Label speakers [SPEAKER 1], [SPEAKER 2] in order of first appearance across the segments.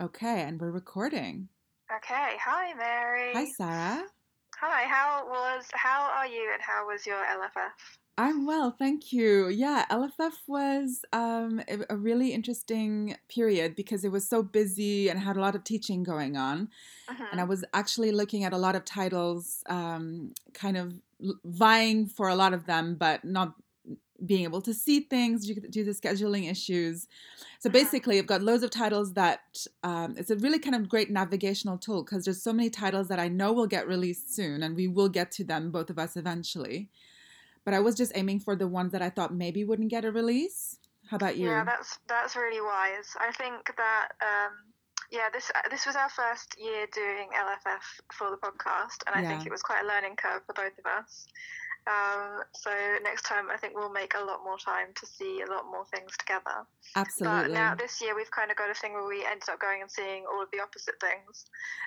[SPEAKER 1] Okay, and we're recording.
[SPEAKER 2] Okay. Hi, Mary.
[SPEAKER 1] Hi, Sarah.
[SPEAKER 2] Hi. How was? How are you? And how was your LFF?
[SPEAKER 1] I'm well, thank you. Yeah, LFF was um, a- really interesting period because it was so busy and had a lot of teaching going on.
[SPEAKER 2] Mhm.
[SPEAKER 1] And I was actually looking at a lot of titles, um, kind of vying for a lot of them, but not being able to see things due due to scheduling issues. So
[SPEAKER 2] Mhm.
[SPEAKER 1] basically, I've got loads of titles that um, it's a really kind of great navigational tool because there's so many titles that I know will get released soon, and we will get to them, both of us, eventually. But I was just aiming for the ones that I thought maybe wouldn't get a release. How about you?
[SPEAKER 2] Yeah, that's that's really wise. I think that um, yeah, this this was our first year doing LFF for the podcast, and I think it was quite a learning curve for both of us. Um, so next time, I think we'll make a lot more time to see a lot more things together.
[SPEAKER 1] Absolutely.
[SPEAKER 2] But now this year, we've kind of got a thing where we ended up going and seeing all of the opposite things,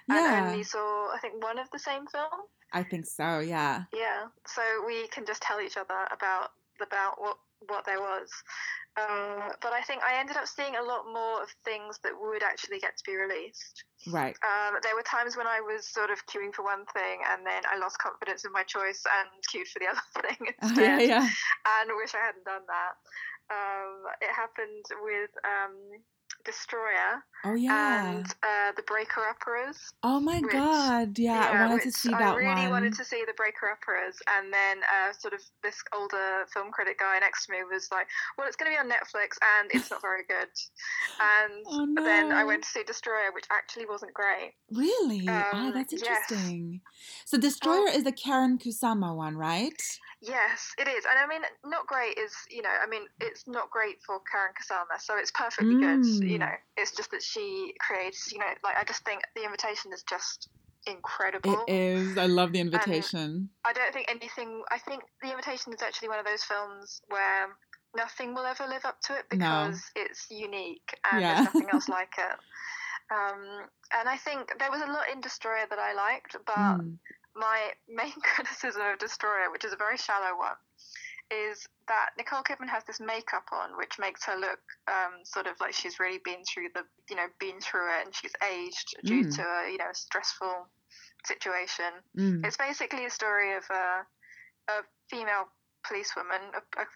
[SPEAKER 2] and
[SPEAKER 1] yeah,
[SPEAKER 2] only saw I think one of the same film.
[SPEAKER 1] I think so. Yeah.
[SPEAKER 2] Yeah, so we can just tell each other about about what what there was. Um, but I think I ended up seeing a lot more of things that would actually get to be released.
[SPEAKER 1] Right.
[SPEAKER 2] Um, there were times when I was sort of queuing for one thing and then I lost confidence in my choice and queued for the other thing instead,
[SPEAKER 1] yeah, yeah.
[SPEAKER 2] and wish I hadn't done that. Um, it happened with um, Destroyer
[SPEAKER 1] Oh, yeah.
[SPEAKER 2] and uh, the Breaker Upperers.
[SPEAKER 1] oh my
[SPEAKER 2] which-
[SPEAKER 1] God. Yeah, I wanted to see
[SPEAKER 2] I really
[SPEAKER 1] one.
[SPEAKER 2] wanted to see the Breaker Upperers, and then uh, sort of this older film critic guy next to me was like, "Well, it's going to be on Netflix, and it's not very good." And
[SPEAKER 1] Oh,
[SPEAKER 2] then I went to see Destroyer, which actually wasn't great.
[SPEAKER 1] Really? oh,
[SPEAKER 2] Um,
[SPEAKER 1] that's
[SPEAKER 2] yes.
[SPEAKER 1] interesting. So Destroyer is the Karen Kusama one, right?
[SPEAKER 2] Yes, it is, and I mean, not great is you know, I mean, it's not great for Karen Kusama, so it's perfectly good. You
[SPEAKER 1] Mm.
[SPEAKER 2] know, it's just that she creates, you know, like I just think the invitation is just incredible.
[SPEAKER 1] is. I love the invitation.
[SPEAKER 2] I don't think anything. I think The Invitation is actually one of those films where nothing will ever live up to it
[SPEAKER 1] No.
[SPEAKER 2] because it's unique and
[SPEAKER 1] Yeah.
[SPEAKER 2] there's nothing else like it. Um, and I think there was a lot in Destroyer that I liked, but
[SPEAKER 1] Mm.
[SPEAKER 2] My main criticism of Destroyer, which is a very shallow one, is that Nicole Kidman has this makeup on, which makes her look um, sort of like she's really been through the, you know, been through it, and she's aged due
[SPEAKER 1] Mm.
[SPEAKER 2] to a, you know, stressful situation.
[SPEAKER 1] Mm.
[SPEAKER 2] It's basically a story of a, a female policewoman,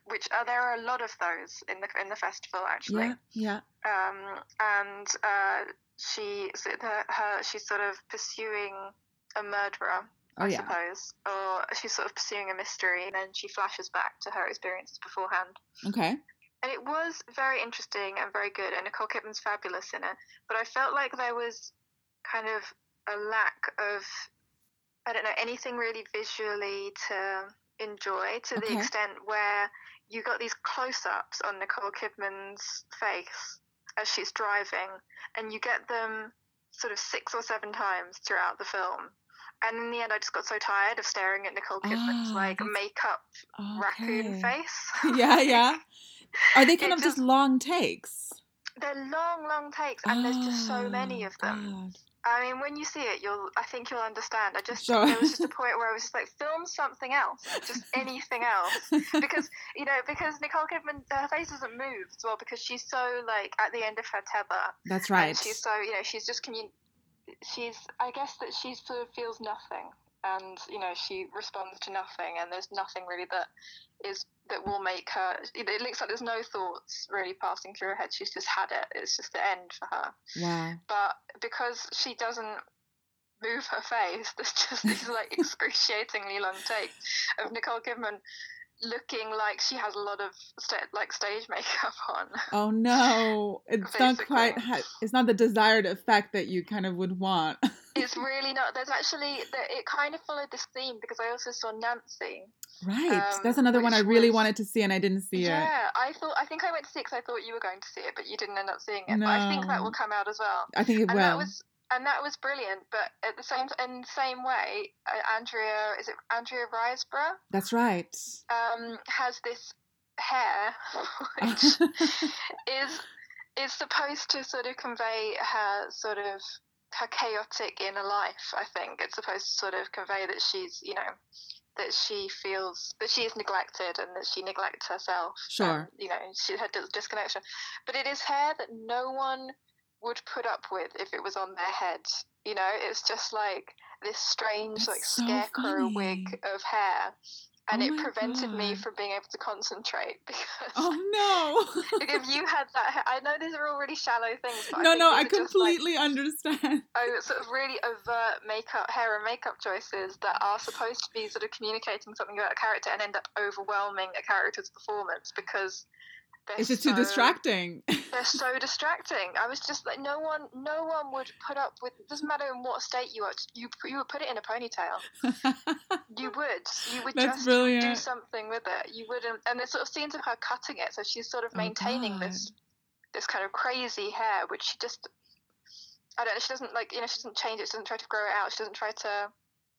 [SPEAKER 2] which uh, there are a lot of those in the in the festival actually.
[SPEAKER 1] Yeah, yeah.
[SPEAKER 2] Um, and uh, she, her, she's sort of pursuing a murderer,
[SPEAKER 1] Oh,
[SPEAKER 2] I
[SPEAKER 1] yeah.
[SPEAKER 2] suppose, or she's sort of pursuing a mystery, and then she flashes back to her experiences beforehand.
[SPEAKER 1] Okay.
[SPEAKER 2] And it was very interesting and very good, and Nicole Kidman's fabulous in it. But I felt like there was kind of a lack of, I don't know, anything really visually to enjoy to
[SPEAKER 1] Okay.
[SPEAKER 2] the extent where you got these close ups on Nicole Kidman's face as she's driving, and you get them sort of six or seven times throughout the film. And in the end, I just got so tired of staring at Nicole Kidman's
[SPEAKER 1] Ah,
[SPEAKER 2] like makeup raccoon face.
[SPEAKER 1] yeah, yeah. Are they kind
[SPEAKER 2] It
[SPEAKER 1] of just
[SPEAKER 2] just-
[SPEAKER 1] long takes?
[SPEAKER 2] They're long, long takes, and there's just so many
[SPEAKER 1] Oh,
[SPEAKER 2] of them.
[SPEAKER 1] God.
[SPEAKER 2] I mean, when you see it, you'll. I think you'll understand. I just
[SPEAKER 1] Sure.
[SPEAKER 2] there was just a point where I was just like, film something else, just anything else, because you know, because Nicole Kidman, her face doesn't move as well because she's so like at the end of her tether,
[SPEAKER 1] That's right.
[SPEAKER 2] she's so you know, she's just commun. She's, I guess that she sort of feels nothing, and you know, she responds to nothing, and there's nothing really that is that will make her. It looks like there's no thoughts really passing through her head. She's just had it. It's just the end for her
[SPEAKER 1] yeah
[SPEAKER 2] but because she doesn't move her face, there's just these like excruciatingly long takes of Nicole Kidman looking like she has a lot of sta- like stage makeup on.
[SPEAKER 1] Oh no, it's not quite. Ha- it's not the desired effect that you kind of would want.
[SPEAKER 2] It's really not. There's actually that it kind of followed this theme because I also saw Nancy.
[SPEAKER 1] right.
[SPEAKER 2] Um,
[SPEAKER 1] That's another one I really
[SPEAKER 2] was-
[SPEAKER 1] wanted to see and I didn't see it.
[SPEAKER 2] yeah, I thought I think I went to see because I thought you were going to see it, but you didn't end up seeing it. But I think that will come out as well.
[SPEAKER 1] I think it
[SPEAKER 2] and
[SPEAKER 1] will.
[SPEAKER 2] that was and that was brilliant. But at the same in the same way, uh, Andrea is it Andrea Riseborough?
[SPEAKER 1] That's right.
[SPEAKER 2] um, has this hair which is is supposed to sort of convey her sort of her chaotic inner life. I think it's supposed to sort of convey that she's you know that she feels that she is neglected and that she neglects herself.
[SPEAKER 1] Sure.
[SPEAKER 2] and, you know, she had dis- disconnection, but it is hair that no one would put up with if it was on their head. You know, it's just like this strange,
[SPEAKER 1] That's
[SPEAKER 2] like
[SPEAKER 1] so
[SPEAKER 2] scarecrow
[SPEAKER 1] funny.
[SPEAKER 2] wig of hair, and
[SPEAKER 1] Oh
[SPEAKER 2] it prevented me from being able to concentrate because.
[SPEAKER 1] Oh no.
[SPEAKER 2] like, if you had that, I know these are all really shallow things.
[SPEAKER 1] No,
[SPEAKER 2] I
[SPEAKER 1] no, I
[SPEAKER 2] just, like,
[SPEAKER 1] completely understand.
[SPEAKER 2] oh, sort of really overt makeup, hair and makeup choices that are supposed to be sort of communicating something about a character and end up overwhelming a character's performance because
[SPEAKER 1] It's just too distracting.
[SPEAKER 2] They're so distracting. I was just like, no one, no one would put up with. It doesn't matter in what state you are. You you would put it in a ponytail. You would. You would
[SPEAKER 1] That's
[SPEAKER 2] just
[SPEAKER 1] brilliant.
[SPEAKER 2] do something with it. You wouldn't. And there's sort of scenes of her cutting it, so she's sort of
[SPEAKER 1] Oh,
[SPEAKER 2] maintaining this this kind of crazy hair, which she just. I don't know. She doesn't like. You know, she doesn't change it. She doesn't try to grow it out. She doesn't try to.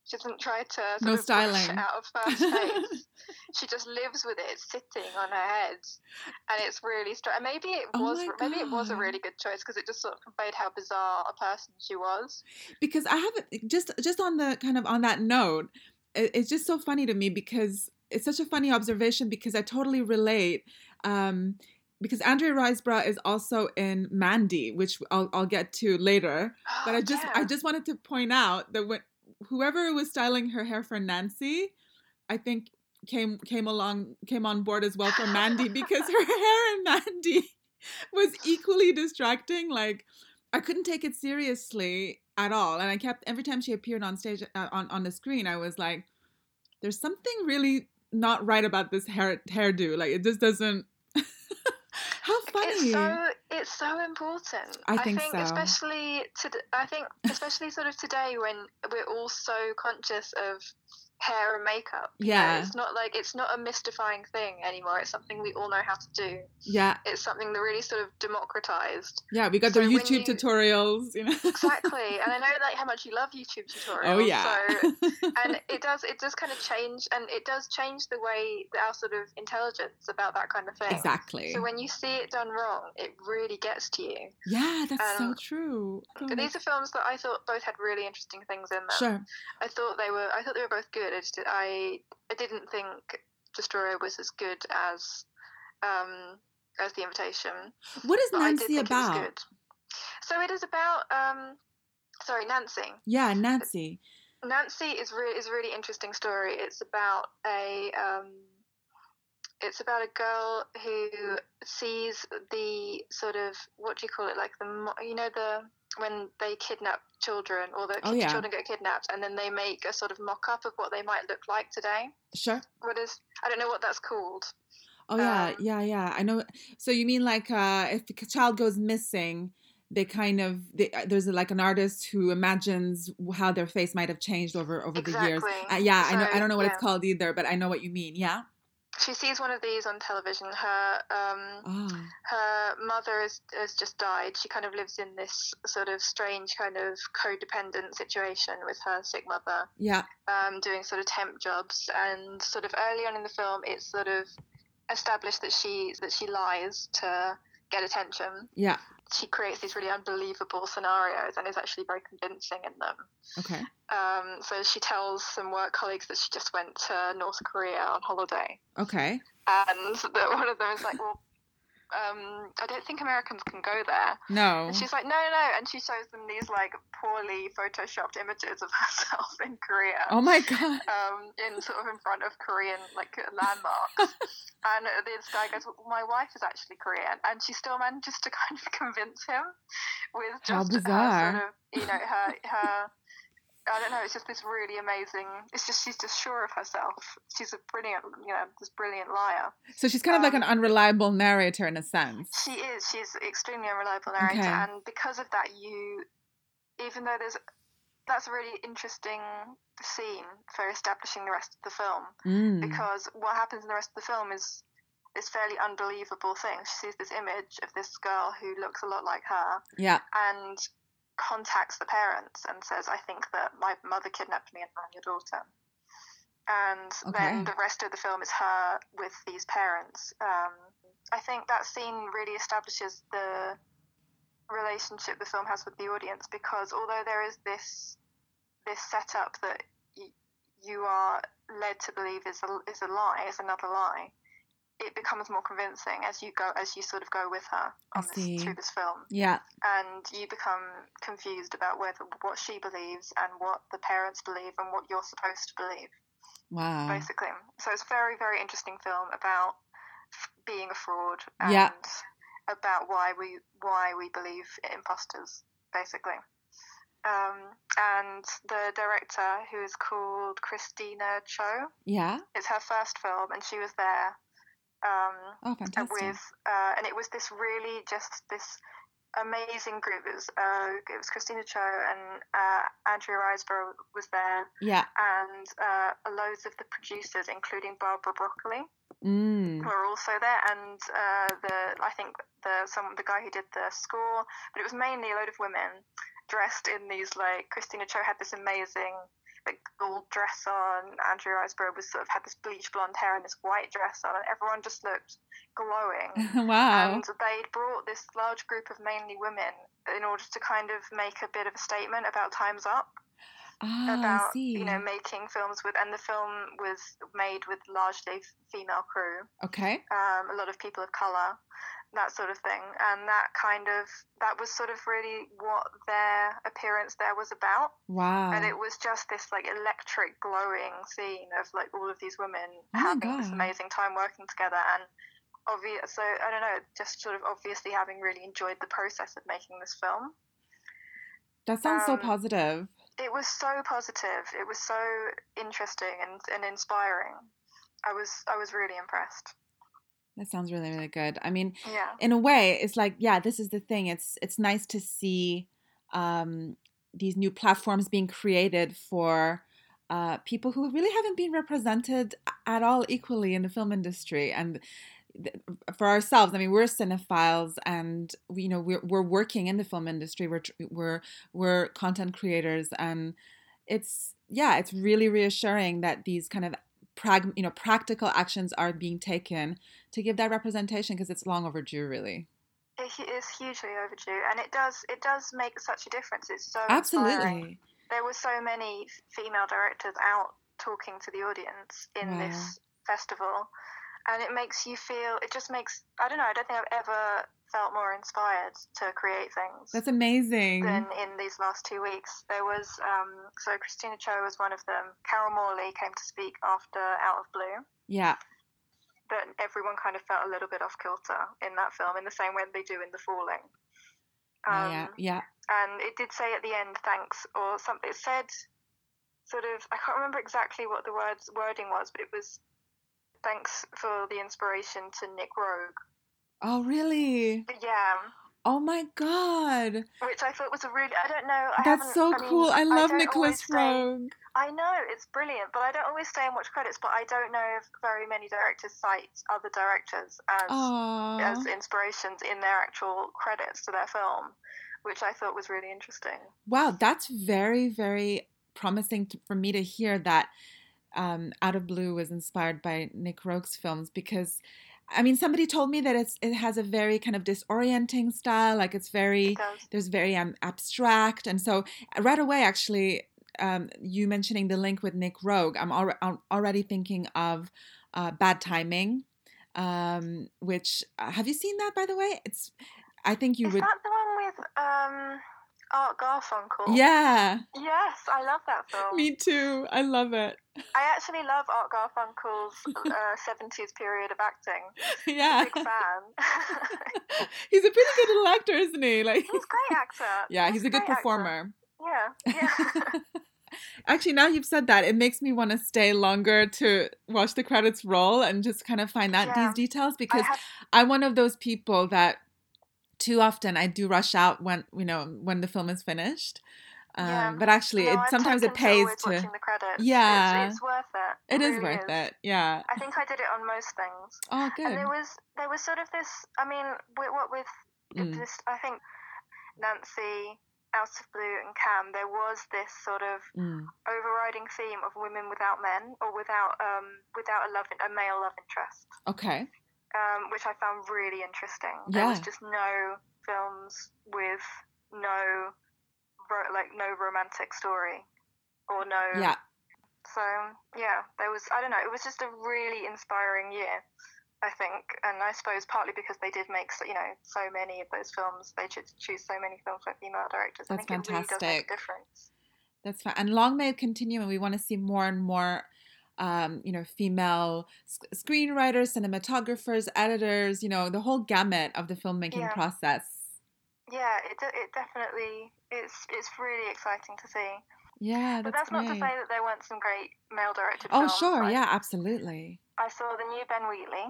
[SPEAKER 2] She doesn't try to sort
[SPEAKER 1] No
[SPEAKER 2] of brush it out of her face. she just lives with it. Sitting on her head, and it's really strange. Maybe it
[SPEAKER 1] Oh
[SPEAKER 2] was. Maybe it was a really good choice because it just sort of conveyed how bizarre a person she was.
[SPEAKER 1] because I haven't just just on the kind of on that note, it, it's just so funny to me because it's such a funny observation because I totally relate. Um, because Andrea Riseborough is also in Mandy, which I'll, I'll get to later. But I just I just wanted to point out that when whoever was styling her hair for Nancy, I think came came along came on board as well for Mandy because her hair in Mandy was equally distracting. Like I couldn't take it seriously at all, and I kept every time she appeared on stage uh, on on the screen, I was like, "There's something really not right about this hair hairdo. Like it just doesn't." How funny!
[SPEAKER 2] It's so it's so important.
[SPEAKER 1] I think so.
[SPEAKER 2] especially to I think especially sort of today when we're all so conscious of hair and makeup. you know,
[SPEAKER 1] Yeah.
[SPEAKER 2] it's not like it's not a mystifying thing anymore. It's something we all know how to do.
[SPEAKER 1] yeah,
[SPEAKER 2] It's something that really sort of democratized.
[SPEAKER 1] yeah. We got
[SPEAKER 2] So
[SPEAKER 1] the YouTube
[SPEAKER 2] you-
[SPEAKER 1] tutorials, you know.
[SPEAKER 2] Exactly, and I know like how much you love YouTube tutorials.
[SPEAKER 1] Oh yeah.
[SPEAKER 2] So and it does it does kind of change and it does change the way our sort of intelligence about that kind of thing.
[SPEAKER 1] exactly.
[SPEAKER 2] So when you see it done wrong, it really gets to you.
[SPEAKER 1] Yeah, that's so
[SPEAKER 2] Um,
[SPEAKER 1] true. Oh,
[SPEAKER 2] these are films that I thought both had really interesting things in them.
[SPEAKER 1] sure.
[SPEAKER 2] I thought they were I thought they were both good. I I I didn't think Destroyer was as good as um as The Invitation.
[SPEAKER 1] What is
[SPEAKER 2] But I did
[SPEAKER 1] Nancy
[SPEAKER 2] it
[SPEAKER 1] about?
[SPEAKER 2] good. So it is about um sorry, Nancy.
[SPEAKER 1] Yeah, Nancy.
[SPEAKER 2] Nancy is really is a really interesting story. It's about a um, it's about a girl who sees the sort of what do you call it like the you know the when they kidnap children or the
[SPEAKER 1] Oh, yeah.
[SPEAKER 2] children get kidnapped and then they make a sort of mock up of what they might look like today.
[SPEAKER 1] Sure.
[SPEAKER 2] What is I don't know what that's called.
[SPEAKER 1] Oh yeah,
[SPEAKER 2] Um,
[SPEAKER 1] yeah, yeah. I know. So you mean like uh, if a child goes missing, they kind of they, uh, there's like an artist who imagines how their face might have changed over over the years. Uh, yeah, I know. I don't know what
[SPEAKER 2] yeah.
[SPEAKER 1] it's called either, but I know what you mean. Yeah.
[SPEAKER 2] She sees one of these on television. Her um,
[SPEAKER 1] Oh.
[SPEAKER 2] her mother has, has just died. She kind of lives in this sort of strange kind of codependent situation with her sick mother,
[SPEAKER 1] Yeah.
[SPEAKER 2] um, doing sort of temp jobs. And sort of early on in the film, it's sort of established that she that she lies to get attention.
[SPEAKER 1] Yeah.
[SPEAKER 2] She creates these really unbelievable scenarios and is actually very convincing in them.
[SPEAKER 1] Okay.
[SPEAKER 2] Um, so she tells some work colleagues that she just went to North Korea on holiday
[SPEAKER 1] Okay.
[SPEAKER 2] and that one of them is like, well, um, I don't think Americans can go there.
[SPEAKER 1] No.
[SPEAKER 2] And she's like, no, no. And she shows them these like poorly photoshopped images of herself in Korea.
[SPEAKER 1] Oh my god.
[SPEAKER 2] Um, in sort of in front of Korean like landmarks, and this guy goes, well, "My wife is actually Korean," and she still manages to kind of convince him with
[SPEAKER 1] How
[SPEAKER 2] just her sort of, you know, her her I don't know. It's just this really amazing. It's just she's just sure of herself. She's a brilliant, you know, this brilliant liar.
[SPEAKER 1] So she's kind of like an
[SPEAKER 2] Um,
[SPEAKER 1] unreliable narrator in a sense.
[SPEAKER 2] She is. She's extremely unreliable narrator,
[SPEAKER 1] Okay.
[SPEAKER 2] and because of that, you, even though there's, that's a really interesting scene for establishing the rest of the film
[SPEAKER 1] Mm.
[SPEAKER 2] because what happens in the rest of the film is this fairly unbelievable thing. She sees this image of this girl who looks a lot like her,
[SPEAKER 1] Yeah.
[SPEAKER 2] and contacts the parents and says, I think that my mother kidnapped me and I'm your daughter. And then the rest of the film is her with these parents. Um, I think that scene really establishes the relationship the film has with the audience because although there is this this setup that y- you are led to believe is a, is a lie, is another lie, it becomes more convincing as you go as you sort of go with her on this, through this film.
[SPEAKER 1] Yeah.
[SPEAKER 2] And you become confused about whether what she believes and what the parents believe and what you're supposed to believe.
[SPEAKER 1] Wow.
[SPEAKER 2] Basically. So it's a very, very interesting film about being a fraud and
[SPEAKER 1] yeah.
[SPEAKER 2] about why we why we believe imposters, basically. Um, and the director, who is called Christina Choe,
[SPEAKER 1] yeah,
[SPEAKER 2] it's her first film, and she was there um,
[SPEAKER 1] oh, fantastic.
[SPEAKER 2] With uh, and it was this really just this amazing group. It was uh, it was Christina Choe and uh, Andrea Riseborough was there.
[SPEAKER 1] Yeah.
[SPEAKER 2] And uh, loads of the producers, including Barbara Broccoli,
[SPEAKER 1] mm.
[SPEAKER 2] were also there. And uh, the I think the some the guy who did the score, but it was mainly a load of women dressed in these like Christina Choe had this amazing like gold dress on. Andrea Riseborough was sort of had this bleach blonde hair and this white dress on, and everyone just looked glowing.
[SPEAKER 1] wow!
[SPEAKER 2] And they brought this large group of mainly women in order to kind of make a bit of a statement about Times Up.
[SPEAKER 1] Oh,
[SPEAKER 2] about you know making films with and the film was made with largely female crew
[SPEAKER 1] okay
[SPEAKER 2] um, a lot of people of color that sort of thing. And that kind of that was sort of really what their appearance there was about.
[SPEAKER 1] Wow.
[SPEAKER 2] And it was just this like electric glowing scene of like all of these women
[SPEAKER 1] oh
[SPEAKER 2] having this amazing time working together and obvious so I don't know, just sort of obviously having really enjoyed the process of making this film.
[SPEAKER 1] That sounds um, so positive.
[SPEAKER 2] It was so positive. It was so interesting and, and inspiring. I was I was really impressed.
[SPEAKER 1] That sounds really really good. I mean,
[SPEAKER 2] yeah.
[SPEAKER 1] in a way, it's like yeah, this is the thing. It's it's nice to see um, these new platforms being created for uh, people who really haven't been represented at all equally in the film industry and for ourselves i mean we're cinephiles and we, you know we're, we're working in the film industry we're we're we're content creators and it's yeah it's really reassuring that these kind of prag- you know practical actions are being taken to give that representation because it's long overdue really
[SPEAKER 2] it is hugely overdue and it does it does make such a difference it's so
[SPEAKER 1] absolutely
[SPEAKER 2] inspiring. there were so many female directors out talking to the audience in wow. this festival and it makes you feel it just makes i don't know i don't think i've ever felt more inspired to create things
[SPEAKER 1] that's amazing.
[SPEAKER 2] than in these last two weeks. There was um, so christina Choe was one of them. Carol morley came to speak after out of blue.
[SPEAKER 1] Yeah.
[SPEAKER 2] But everyone kind of felt a little bit off kilter in that film in the same way they do in the falling.
[SPEAKER 1] Um, yeah yeah.
[SPEAKER 2] and it did say at the end thanks or something. It said sort of i can't remember exactly what the words wording was but it was thanks for the inspiration to Nick Roeg.
[SPEAKER 1] Oh, really?
[SPEAKER 2] Yeah.
[SPEAKER 1] Oh my god.
[SPEAKER 2] Which I thought was a really I don't know. I
[SPEAKER 1] That's so
[SPEAKER 2] I
[SPEAKER 1] cool.
[SPEAKER 2] Mean,
[SPEAKER 1] I love I Nicholas Roeg.
[SPEAKER 2] I know it's brilliant, but I don't always stay and watch credits. But I don't know if very many directors cite other directors as
[SPEAKER 1] Aww.
[SPEAKER 2] as inspirations in their actual credits to their film, which I thought was really interesting.
[SPEAKER 1] Wow, that's very very promising to, for me to hear that um, Out of Blue was inspired by Nick Roeg's films because, I mean, somebody told me that it's it has a very kind of disorienting style, like it's very
[SPEAKER 2] it
[SPEAKER 1] there's very um, abstract, and so right away, actually, um, you mentioning the link with Nick Roeg, I'm, al- I'm already thinking of uh, Bad Timing, um, which uh, have you seen that by the way? It's I think you
[SPEAKER 2] Is
[SPEAKER 1] would.
[SPEAKER 2] that the one with um Art Garfunkel.
[SPEAKER 1] Yeah.
[SPEAKER 2] Yes, I love that film.
[SPEAKER 1] Me too. I love it.
[SPEAKER 2] I actually love Art Garfunkel's uh, 70s period of acting.
[SPEAKER 1] Yeah.
[SPEAKER 2] big fan.
[SPEAKER 1] he's a pretty good little actor, isn't he? Like
[SPEAKER 2] He's a great actor.
[SPEAKER 1] Yeah, he's,
[SPEAKER 2] he's
[SPEAKER 1] a good performer.
[SPEAKER 2] Actor. Yeah. Yeah.
[SPEAKER 1] Actually, now you've said that, it makes me want to stay longer to watch the credits roll and just kind of find out yeah. these details because have... I'm one of those people that too often I do rush out when you know when the film is finished. Um,
[SPEAKER 2] yeah.
[SPEAKER 1] But actually,
[SPEAKER 2] no,
[SPEAKER 1] it sometimes it pays to.
[SPEAKER 2] Yeah, it's, it's, worth it.
[SPEAKER 1] It,
[SPEAKER 2] it
[SPEAKER 1] is
[SPEAKER 2] really
[SPEAKER 1] worth
[SPEAKER 2] is.
[SPEAKER 1] it. Yeah.
[SPEAKER 2] I think I did it on most things.
[SPEAKER 1] Oh, good.
[SPEAKER 2] And there was there was sort of this. I mean, with, what with
[SPEAKER 1] mm.
[SPEAKER 2] this, I think Nancy, Out of Blue, and Cam, there was this sort of
[SPEAKER 1] mm.
[SPEAKER 2] overriding theme of women without men or without um without a love a male love interest.
[SPEAKER 1] Okay
[SPEAKER 2] um, which I found really interesting.
[SPEAKER 1] Yeah.
[SPEAKER 2] There was just no films with no like no romantic story or no
[SPEAKER 1] yeah
[SPEAKER 2] so yeah there was i don't know it was just a really inspiring year I think, and I suppose partly because they did make so, you know so many of those films, they should choose so many films by female directors.
[SPEAKER 1] That's
[SPEAKER 2] I think
[SPEAKER 1] fantastic.
[SPEAKER 2] it really does make a difference.
[SPEAKER 1] That's fine, and long may it continue, and we want to see more and more. Um, you know, female sc- screenwriters, cinematographers, editors, you know, the whole gamut of the filmmaking
[SPEAKER 2] Yeah.
[SPEAKER 1] process.
[SPEAKER 2] Yeah, it it definitely it's it's really exciting to see.
[SPEAKER 1] Yeah,
[SPEAKER 2] But
[SPEAKER 1] that's,
[SPEAKER 2] that's not to say that there weren't some great male directed
[SPEAKER 1] Oh,
[SPEAKER 2] films.
[SPEAKER 1] sure,
[SPEAKER 2] like-
[SPEAKER 1] yeah, absolutely.
[SPEAKER 2] I saw the new Ben Wheatley,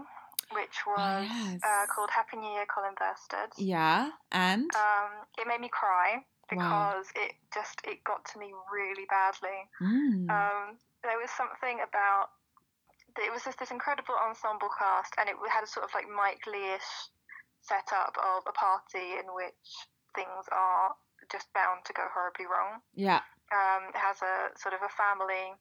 [SPEAKER 2] which was
[SPEAKER 1] yes.
[SPEAKER 2] uh, called Happy New Year, Colin Burstead.
[SPEAKER 1] Yeah, and
[SPEAKER 2] Um, it made me cry
[SPEAKER 1] Wow.
[SPEAKER 2] because it just it got to me really badly.
[SPEAKER 1] Mm.
[SPEAKER 2] Um, there was something about it was just this incredible ensemble cast, and it had a sort of like Mike Leigh-ish setup of a party in which things are just bound to go horribly wrong.
[SPEAKER 1] yeah,
[SPEAKER 2] Um, it has a sort of a family,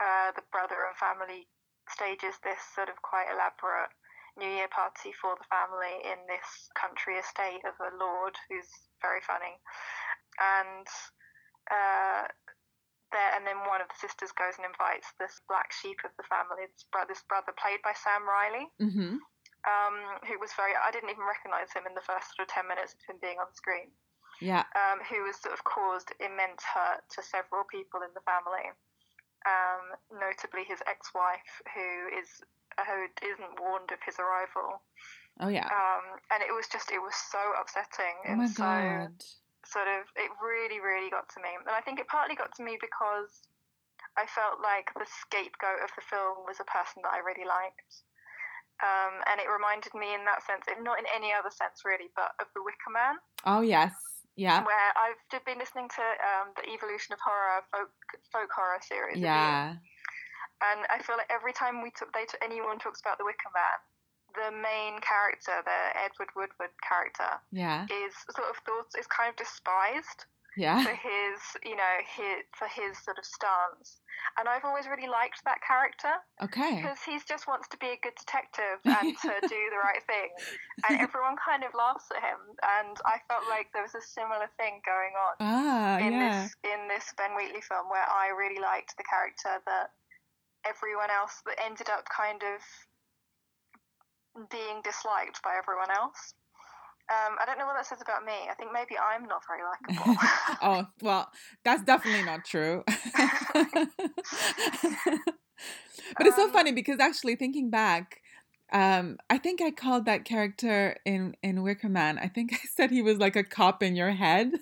[SPEAKER 2] uh, the brother and family stages this sort of quite elaborate New Year party for the family in this country estate of a lord who's very funny, and uh, there, and then one of the sisters goes and invites this black sheep of the family, this brother, this brother played by Sam Riley,
[SPEAKER 1] mm-hmm.
[SPEAKER 2] um, who was very. I didn't even recognise him in the first sort of ten minutes of him being on screen
[SPEAKER 1] yeah,
[SPEAKER 2] um, who has sort of caused immense hurt to several people in the family, um, notably his ex-wife, who is who isn't warned of his arrival.
[SPEAKER 1] oh yeah.
[SPEAKER 2] Um, and it was just it was so upsetting
[SPEAKER 1] oh
[SPEAKER 2] and
[SPEAKER 1] my
[SPEAKER 2] so
[SPEAKER 1] god.
[SPEAKER 2] Sort of it really really got to me, and I think it partly got to me because I felt like the scapegoat of the film was a person that I really liked. Um, and it reminded me in that sense, if not in any other sense really, but of The Wicker Man.
[SPEAKER 1] Oh yes, yeah,
[SPEAKER 2] where I've been listening to um, the Evolution of Horror folk folk horror series.
[SPEAKER 1] yeah,
[SPEAKER 2] and I feel like every time we took they t- anyone talks about the Wicker Man, the main character, the Edward Woodward character,
[SPEAKER 1] yeah,
[SPEAKER 2] is sort of thought is kind of despised
[SPEAKER 1] yeah.
[SPEAKER 2] for his you know his for his sort of stance. And I've always really liked that character
[SPEAKER 1] Okay.
[SPEAKER 2] because he just wants to be a good detective and to do the right thing, and everyone kind of laughs at him. And I felt like there was a similar thing going on
[SPEAKER 1] Ah,
[SPEAKER 2] in
[SPEAKER 1] yeah.
[SPEAKER 2] this in this Ben Wheatley film where I really liked the character that everyone else that ended up kind of being disliked by everyone else. Um, I don't know what that says about me. I think maybe I'm not very likable.
[SPEAKER 1] oh well, that's definitely not true. but it's so
[SPEAKER 2] Um,
[SPEAKER 1] funny because actually thinking back, um, I think I called that character in in Wicker Man. I think I said he was like a cop in your head,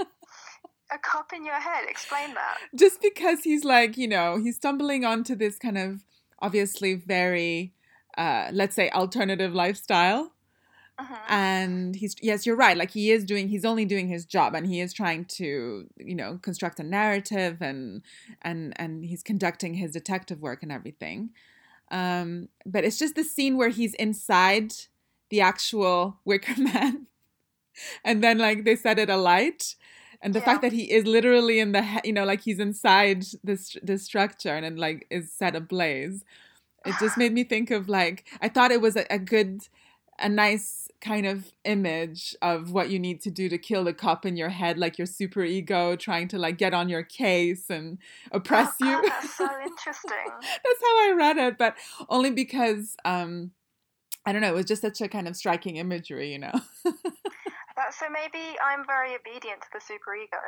[SPEAKER 2] a cop in your head. Explain that.
[SPEAKER 1] just because he's like you know he's stumbling onto this kind of obviously very uh, let's say alternative lifestyle.
[SPEAKER 2] Hmm
[SPEAKER 1] and he's yes you're right. Like he is doing he's only doing his job and he is trying to you know construct a narrative and and and he's conducting his detective work and everything. Um but it's just the scene where he's inside the actual wicker man and then like they set it alight. And the
[SPEAKER 2] Yeah.
[SPEAKER 1] fact that he is literally in the you know like he's inside this this structure and it like is set ablaze it just made me think of like i thought it was a, a good a nice kind of image of what you need to do to kill the cop in your head like your super ego trying to like get on your case and oppress
[SPEAKER 2] Oh,
[SPEAKER 1] you
[SPEAKER 2] God, that's so interesting.
[SPEAKER 1] that's how i read it but only because um i don't know it was just such a kind of striking imagery you know
[SPEAKER 2] That, so maybe I'm very obedient to the superego.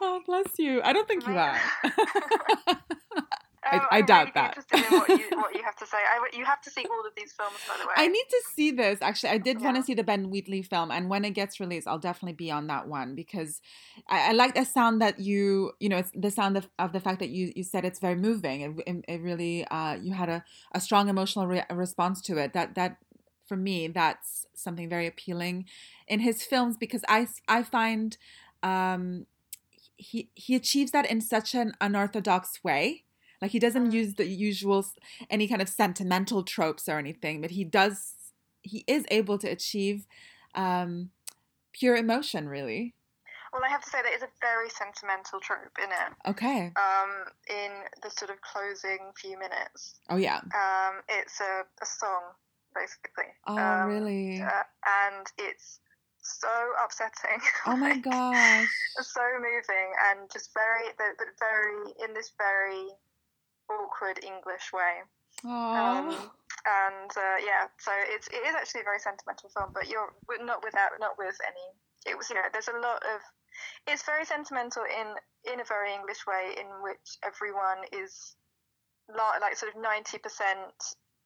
[SPEAKER 1] oh bless you i don't think you are I-
[SPEAKER 2] Um,
[SPEAKER 1] I
[SPEAKER 2] I'm
[SPEAKER 1] doubt
[SPEAKER 2] really
[SPEAKER 1] that.
[SPEAKER 2] Interested in what you what you have to say. I, you have to see all of these films, by the way.
[SPEAKER 1] I need to see this. Actually, I did want to see the Ben Wheatley film, and when it gets released, I'll definitely be on that one because I, I like the sound that you, you know, it's the sound of, of the fact that you you said it's very moving. It, it, it really, uh, you had a, a strong emotional re- response to it. That that for me, that's something very appealing in his films because I I find um, he he achieves that in such an unorthodox way. Like he doesn't
[SPEAKER 2] Mm.
[SPEAKER 1] use the usual any kind of sentimental tropes or anything, but he does he is able to achieve um, pure emotion. Really.
[SPEAKER 2] Well, I have to say there is a very sentimental trope in it.
[SPEAKER 1] Okay.
[SPEAKER 2] Um, in the sort of closing few minutes,
[SPEAKER 1] Oh yeah.
[SPEAKER 2] um, it's a, a song basically.
[SPEAKER 1] Oh
[SPEAKER 2] um,
[SPEAKER 1] really?
[SPEAKER 2] uh, and it's so upsetting.
[SPEAKER 1] oh my
[SPEAKER 2] Like,
[SPEAKER 1] gosh.
[SPEAKER 2] so moving and just very, but very in this very awkward English way. Um, and uh, yeah, so it's it is actually a very sentimental film, but you're not without not with any. It was you know there's a lot of it's very sentimental in in a very English way in which everyone is like sort of ninety percent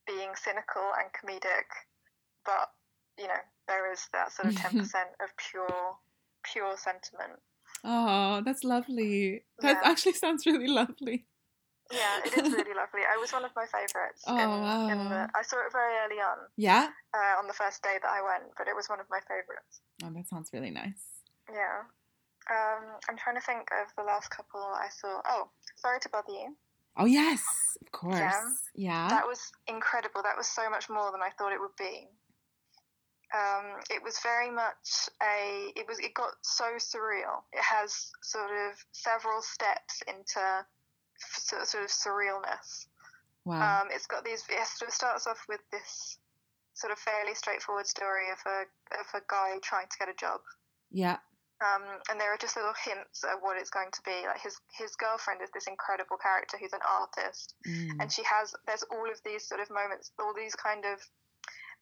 [SPEAKER 2] being cynical and comedic, but you know there is that sort of ten percent of pure pure sentiment.
[SPEAKER 1] Oh, that's lovely. That yeah. actually sounds really lovely.
[SPEAKER 2] Yeah, it is really lovely. I was one of my favourites. Oh, in, wow. in the, I saw it very early on.
[SPEAKER 1] Yeah.
[SPEAKER 2] Uh, on the first day that I went, but it was one of my favourites.
[SPEAKER 1] Oh, that sounds really nice.
[SPEAKER 2] Yeah. Um, I'm trying to think of the last couple I saw. Oh, Sorry to Bother You.
[SPEAKER 1] Oh yes, of course. Yeah. yeah.
[SPEAKER 2] That was incredible. That was so much more than I thought it would be. Um, it was very much a. It was. It got so surreal. It has sort of several steps into sort of surrealness. Wow. Um, it's got these. It sort of starts off with this sort of fairly straightforward story of a of a guy trying to get a job.
[SPEAKER 1] Yeah.
[SPEAKER 2] Um, and there are just little hints at what it's going to be. Like his his girlfriend is this incredible character who's an artist, mm. and she has there's all of these sort of moments, all these kind of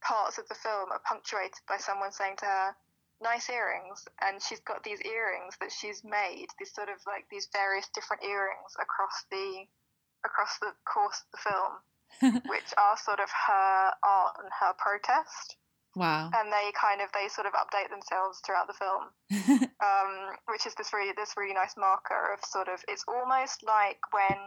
[SPEAKER 2] parts of the film are punctuated by someone saying to her, "Nice earrings," and she's got these earrings that she's made, these sort of like these various different earrings across the across the course of the film, which are sort of her art and her protest.
[SPEAKER 1] Wow.
[SPEAKER 2] And they kind of they sort of update themselves throughout the film, um, which is this really this really nice marker of sort of it's almost like when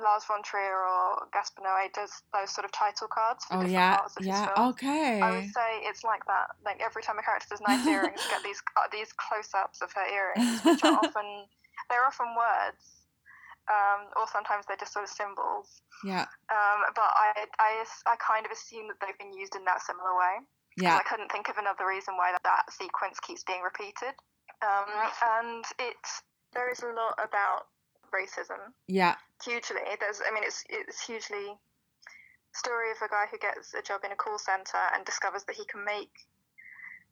[SPEAKER 2] Lars von Trier or Gaspar Noé does those sort of title cards for oh, different
[SPEAKER 1] yeah,
[SPEAKER 2] parts of
[SPEAKER 1] yeah,
[SPEAKER 2] his films.
[SPEAKER 1] okay.
[SPEAKER 2] I would say it's like that. Like every time a character does nice earrings, you get these uh, these close-ups of her earrings, which are often they're often words, um, or sometimes they're just sort of symbols.
[SPEAKER 1] Yeah.
[SPEAKER 2] Um, but I, I I kind of assume that they've been used in that similar way.
[SPEAKER 1] Yeah.
[SPEAKER 2] I couldn't think of another reason why that, that sequence keeps being repeated. Um, and it there is a lot about racism.
[SPEAKER 1] Yeah.
[SPEAKER 2] Hugely. There's I mean it's it's hugely story of a guy who gets a job in a call center and discovers that he can make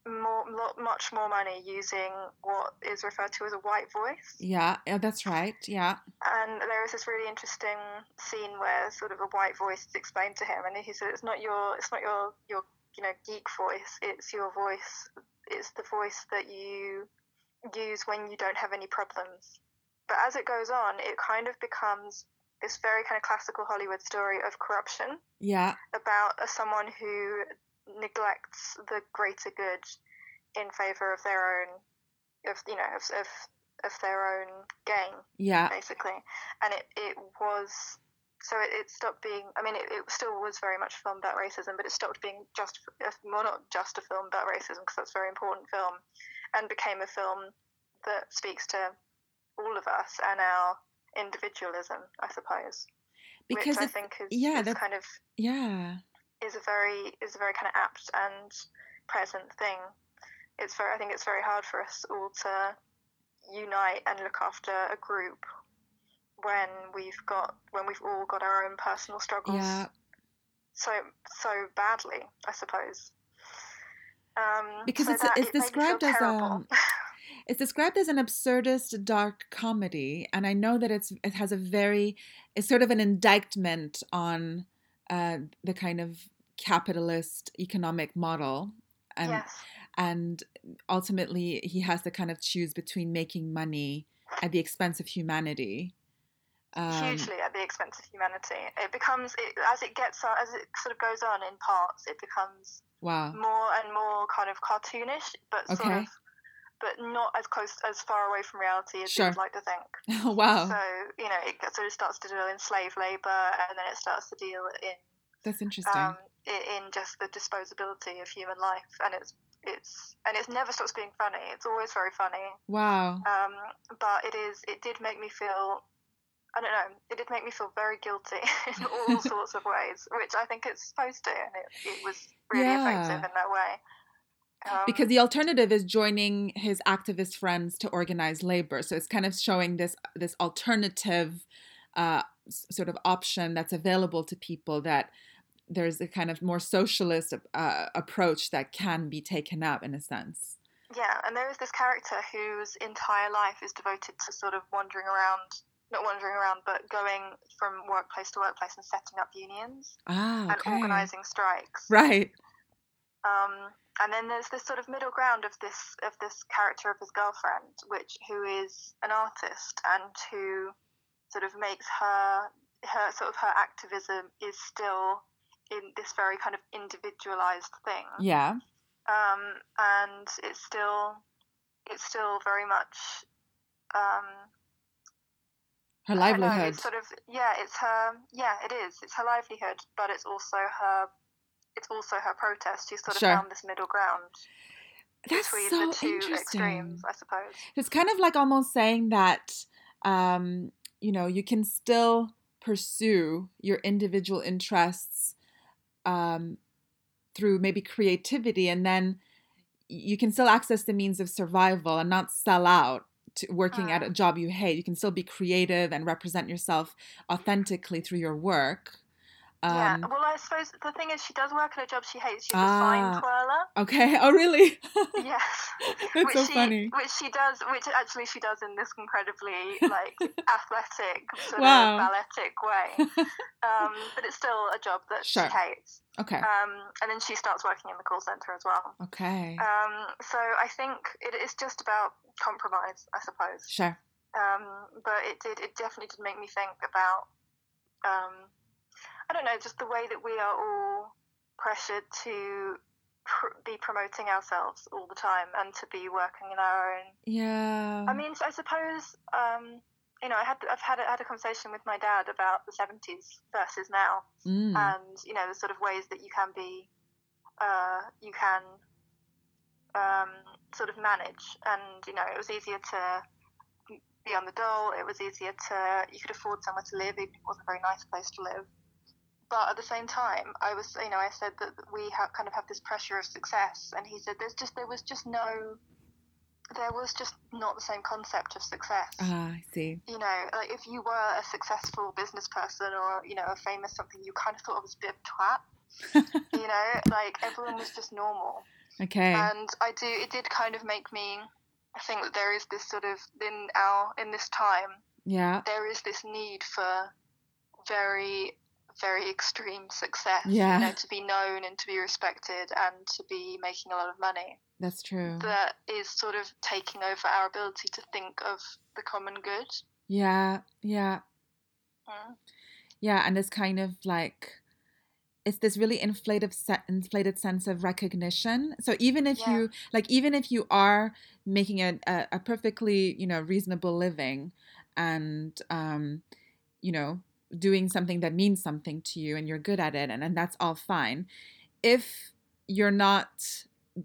[SPEAKER 2] more much more money using what is referred to as a white voice.
[SPEAKER 1] Yeah, yeah, that's right. Yeah.
[SPEAKER 2] And there is this really interesting scene where sort of a white voice is explained to him, and he said, "It's not your, it's not your your you know geek voice. It's your voice. It's the voice that you use when you don't have any problems. But as it goes on, it kind of becomes this very kind of classical Hollywood story of corruption.
[SPEAKER 1] Yeah.
[SPEAKER 2] About uh, someone who neglects the greater good in favor of their own, of you know, of, of of their own gain.
[SPEAKER 1] Yeah.
[SPEAKER 2] Basically, and it it was so it, it, stopped being. I mean, it, it, still was very much a film about racism, but it stopped being just well, not just a film about racism because that's a very important film, and became a film that speaks to all of us and our individualism, I suppose. Because which I think is,
[SPEAKER 1] yeah,
[SPEAKER 2] is kind of
[SPEAKER 1] yeah
[SPEAKER 2] is a very is a very kind of apt and present thing. It's very. I think it's very hard for us all to unite and look after a group when we've got when we've all got our own personal struggles
[SPEAKER 1] yeah.
[SPEAKER 2] so so badly, I suppose. Um,
[SPEAKER 1] because so it's, it's it described as a it's described as an absurdist dark comedy, and I know that it's it has a very it's sort of an indictment on uh, the kind of capitalist economic model and
[SPEAKER 2] yes.
[SPEAKER 1] and ultimately he has to kind of choose between making money at the expense of humanity
[SPEAKER 2] um, hugely at the expense of humanity. It becomes it, as it gets on, as it sort of goes on in parts. It becomes
[SPEAKER 1] wow
[SPEAKER 2] more and more kind of cartoonish, but okay. sort of, but not as close as far away from reality as sure. you'd like to think.
[SPEAKER 1] Oh, wow!
[SPEAKER 2] So you know, it sort of starts to deal in slave labor, and then it starts to deal in
[SPEAKER 1] that's interesting. Um,
[SPEAKER 2] in just the disposability of human life, and it's it's and it never stops being funny. It's always very funny.
[SPEAKER 1] Wow.
[SPEAKER 2] Um, but it is. It did make me feel I don't know, it did make me feel very guilty in all sorts of ways, which I think it's supposed to, and it, it was really yeah. effective in that way.
[SPEAKER 1] Um, because the alternative is joining his activist friends to organize labor, so it's kind of showing this this alternative uh, sort of option that's available to people that there's a kind of more socialist uh, approach that can be taken up in a sense.
[SPEAKER 2] Yeah, and there is this character whose entire life is devoted to sort of wandering around not wandering around, but going from workplace to workplace and setting up unions
[SPEAKER 1] Ah,
[SPEAKER 2] and organising strikes.
[SPEAKER 1] Right.
[SPEAKER 2] Um, and then there's this sort of middle ground of this of this character of his girlfriend, which who is an artist and who sort of makes her her sort of her activism is still in this very kind of individualized thing.
[SPEAKER 1] Yeah.
[SPEAKER 2] Um, and it's still it's still very much um,
[SPEAKER 1] Her
[SPEAKER 2] don't know,
[SPEAKER 1] livelihood.
[SPEAKER 2] it's sort of yeah, it's her yeah, it is. It's her livelihood, but it's also her it's also her protest. She's sort of
[SPEAKER 1] Sure.
[SPEAKER 2] found this middle ground
[SPEAKER 1] That's
[SPEAKER 2] between
[SPEAKER 1] so
[SPEAKER 2] the two
[SPEAKER 1] interesting.
[SPEAKER 2] extremes, I suppose.
[SPEAKER 1] It's kind of like almost saying that, um, you know, you can still pursue your individual interests um, through maybe creativity, and then you can still access the means of survival and not sell out to working at a
[SPEAKER 2] Mm.
[SPEAKER 1] job you hate. You can still be creative and represent yourself authentically through your work.
[SPEAKER 2] Yeah.
[SPEAKER 1] Um,
[SPEAKER 2] Well, I suppose the thing is, she does work at a job she hates. She's a
[SPEAKER 1] Ah.
[SPEAKER 2] sign twirler.
[SPEAKER 1] okay. Oh, really?
[SPEAKER 2] Yes.
[SPEAKER 1] That's
[SPEAKER 2] which
[SPEAKER 1] so
[SPEAKER 2] she,
[SPEAKER 1] funny.
[SPEAKER 2] Which she does, which actually she does in this incredibly like athletic, sort
[SPEAKER 1] Wow.
[SPEAKER 2] of balletic way. Um, but it's still a job that
[SPEAKER 1] Sure.
[SPEAKER 2] she hates.
[SPEAKER 1] okay.
[SPEAKER 2] Um, and then she starts working in the call center as well.
[SPEAKER 1] Okay.
[SPEAKER 2] Um, so I think it is just about compromise, I suppose.
[SPEAKER 1] Sure.
[SPEAKER 2] Um, but it did, it definitely did make me think about, um, I don't know, just the way that we are all pressured to pr- be promoting ourselves all the time and to be working in our own.
[SPEAKER 1] Yeah.
[SPEAKER 2] I mean, I suppose, um, you know, I had, I've had a, had a conversation with my dad about the 70s versus now
[SPEAKER 1] Mm.
[SPEAKER 2] and you know the sort of ways that you can be uh, you can um, sort of manage and you know it was easier to be on the dole it was easier to you could afford somewhere to live even if it wasn't a very nice place to live but at the same time i was you know i said that we have kind of have this pressure of success and he said there's just there was just no there was just not the same concept of success
[SPEAKER 1] ah, I see.
[SPEAKER 2] you know, like if you were a successful business person or, you know, a famous something, you kind of thought of as a bit of twat. you know, like everyone was just normal.
[SPEAKER 1] Okay.
[SPEAKER 2] And I do, it did kind of make me think that there is this sort of, in our, in this time,
[SPEAKER 1] yeah.
[SPEAKER 2] there is this need for very, very extreme success.
[SPEAKER 1] Yeah.
[SPEAKER 2] You know, to be known and to be respected and to be making a lot of money
[SPEAKER 1] That's true.
[SPEAKER 2] that is sort of taking over our ability to think of the common good.
[SPEAKER 1] Yeah. Yeah.
[SPEAKER 2] Mm.
[SPEAKER 1] Yeah. And it's kind of like, it's this really inflated, se- inflated sense of recognition. So even if
[SPEAKER 2] Yeah.
[SPEAKER 1] you, like, even if you are making a, a, a perfectly, you know, reasonable living and, um, you know, doing something that means something to you and you're good at it and, and that's all fine. If you're not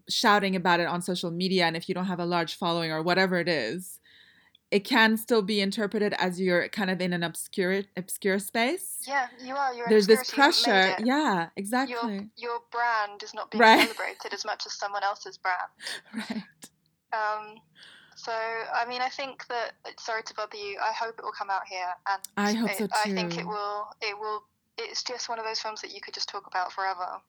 [SPEAKER 1] shouting about it on social media and if you don't have a large following or whatever it is, it can still be interpreted as you're kind of in an obscure obscure space.
[SPEAKER 2] Yeah, you are. You're
[SPEAKER 1] There's this pressure. Yeah, exactly.
[SPEAKER 2] Your your brand is not being
[SPEAKER 1] Right.
[SPEAKER 2] celebrated as much as someone else's brand.
[SPEAKER 1] Right.
[SPEAKER 2] Um, so I mean, I think that. Sorry to bother you. I hope it will come out here, and
[SPEAKER 1] I hope
[SPEAKER 2] it,
[SPEAKER 1] so
[SPEAKER 2] I think it will. It will. It's just one of those films that you could just talk about forever,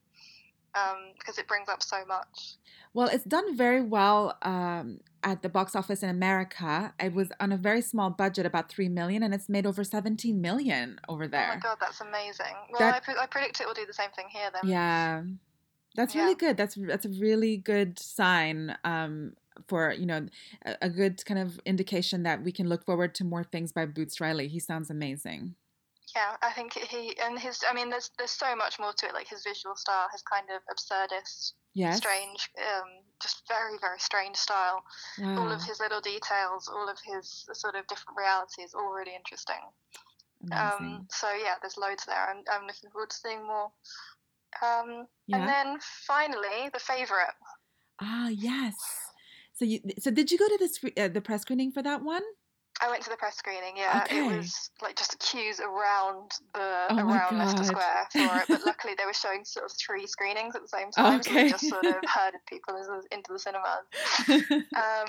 [SPEAKER 2] um, because it brings up so much.
[SPEAKER 1] Well, it's done very well um, at the box office in America. It was on a very small budget, about three million, and it's made over seventeen million over there.
[SPEAKER 2] Oh my god, that's amazing. Well,
[SPEAKER 1] That-
[SPEAKER 2] I, pre- I predict it will do the same thing here then.
[SPEAKER 1] Yeah, that's
[SPEAKER 2] Yeah.
[SPEAKER 1] really good. That's that's a really good sign um, for you know a, a good kind of indication that we can look forward to more things by Boots Riley. He sounds amazing.
[SPEAKER 2] Yeah, I think he and his. I mean, there's there's so much more to it. Like his visual style, his kind of absurdist,
[SPEAKER 1] Yes.
[SPEAKER 2] strange, um, just very very strange style. All of his little details, all of his sort of different realities, all really interesting.
[SPEAKER 1] Amazing.
[SPEAKER 2] Um, so yeah, there's loads there. I'm I'm looking forward to seeing more. Um,
[SPEAKER 1] Yeah.
[SPEAKER 2] And then finally, the favorite.
[SPEAKER 1] ah, yes. So you so did you go to the uh, the press screening for that one?
[SPEAKER 2] I went to the press screening. Yeah,
[SPEAKER 1] Okay.
[SPEAKER 2] it was like just queues around the
[SPEAKER 1] Oh
[SPEAKER 2] around Leicester Square for it. But luckily, they were showing sort of three screenings at the same time, so
[SPEAKER 1] Okay.
[SPEAKER 2] we just sort of herded people into- the cinemas. Um,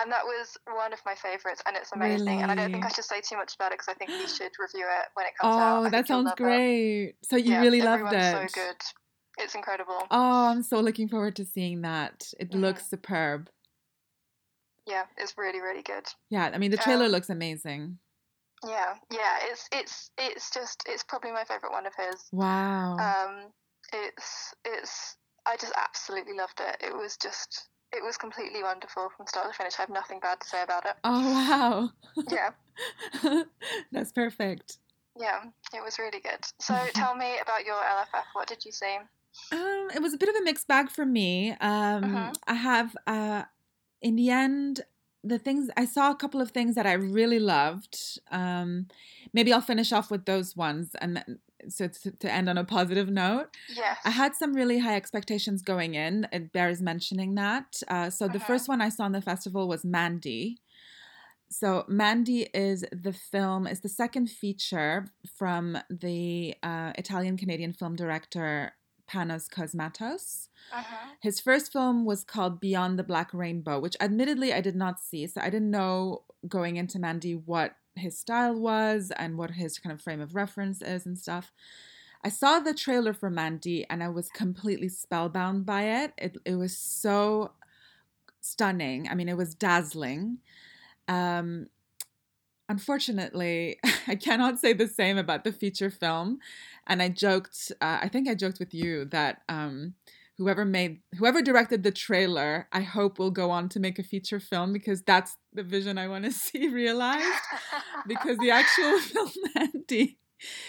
[SPEAKER 2] and that was one of my favorites, and it's amazing. And I don't think I should say too much about it because I think you should review it when it comes out.
[SPEAKER 1] oh, that sounds
[SPEAKER 2] love it.
[SPEAKER 1] great. So you
[SPEAKER 2] Yeah,
[SPEAKER 1] really loved it.
[SPEAKER 2] so good. It's incredible.
[SPEAKER 1] Oh, I'm so looking forward to seeing that. It
[SPEAKER 2] Mhm.
[SPEAKER 1] looks superb.
[SPEAKER 2] Yeah, it's really really good.
[SPEAKER 1] Yeah, I mean the trailer
[SPEAKER 2] Um,
[SPEAKER 1] looks amazing.
[SPEAKER 2] Yeah, yeah, it's it's it's just it's probably my favorite one of his.
[SPEAKER 1] Wow.
[SPEAKER 2] Um, it's it's I just absolutely loved it. It was just it was completely wonderful from start to finish. I have nothing bad to say about it.
[SPEAKER 1] Oh
[SPEAKER 2] wow. Yeah.
[SPEAKER 1] That's perfect.
[SPEAKER 2] Yeah, it was really good. So tell me about your LFF. What did you see?
[SPEAKER 1] Um, it was a bit of a mixed bag for me. Um, uh-huh. I have, uh, in the end, the things I saw a couple of things that I really loved. Um, maybe I'll finish off with those ones, and then, so to, to end on a positive note.
[SPEAKER 2] Yes.
[SPEAKER 1] I had some really high expectations going in. It bears mentioning that. Uh, so the first one I saw in the festival was Mandy. So Mandy is the film, is the second feature from the uh, Italian Canadian film director Panos Cosmatos. Uh-huh. His first film was called Beyond the Black Rainbow, which admittedly I did not see. So I didn't know going into Mandy what his style was and what his kind of frame of reference is and stuff. I saw the trailer for Mandy and I was completely spellbound by it. It, it was so stunning. I mean, it was dazzling. Um, unfortunately, I cannot say the same about the feature film. And I joked, uh, I think I joked with you that um, whoever made, whoever directed the trailer, I hope will go on to make a feature film because that's the vision I want to see realized. because the actual film, Mandy,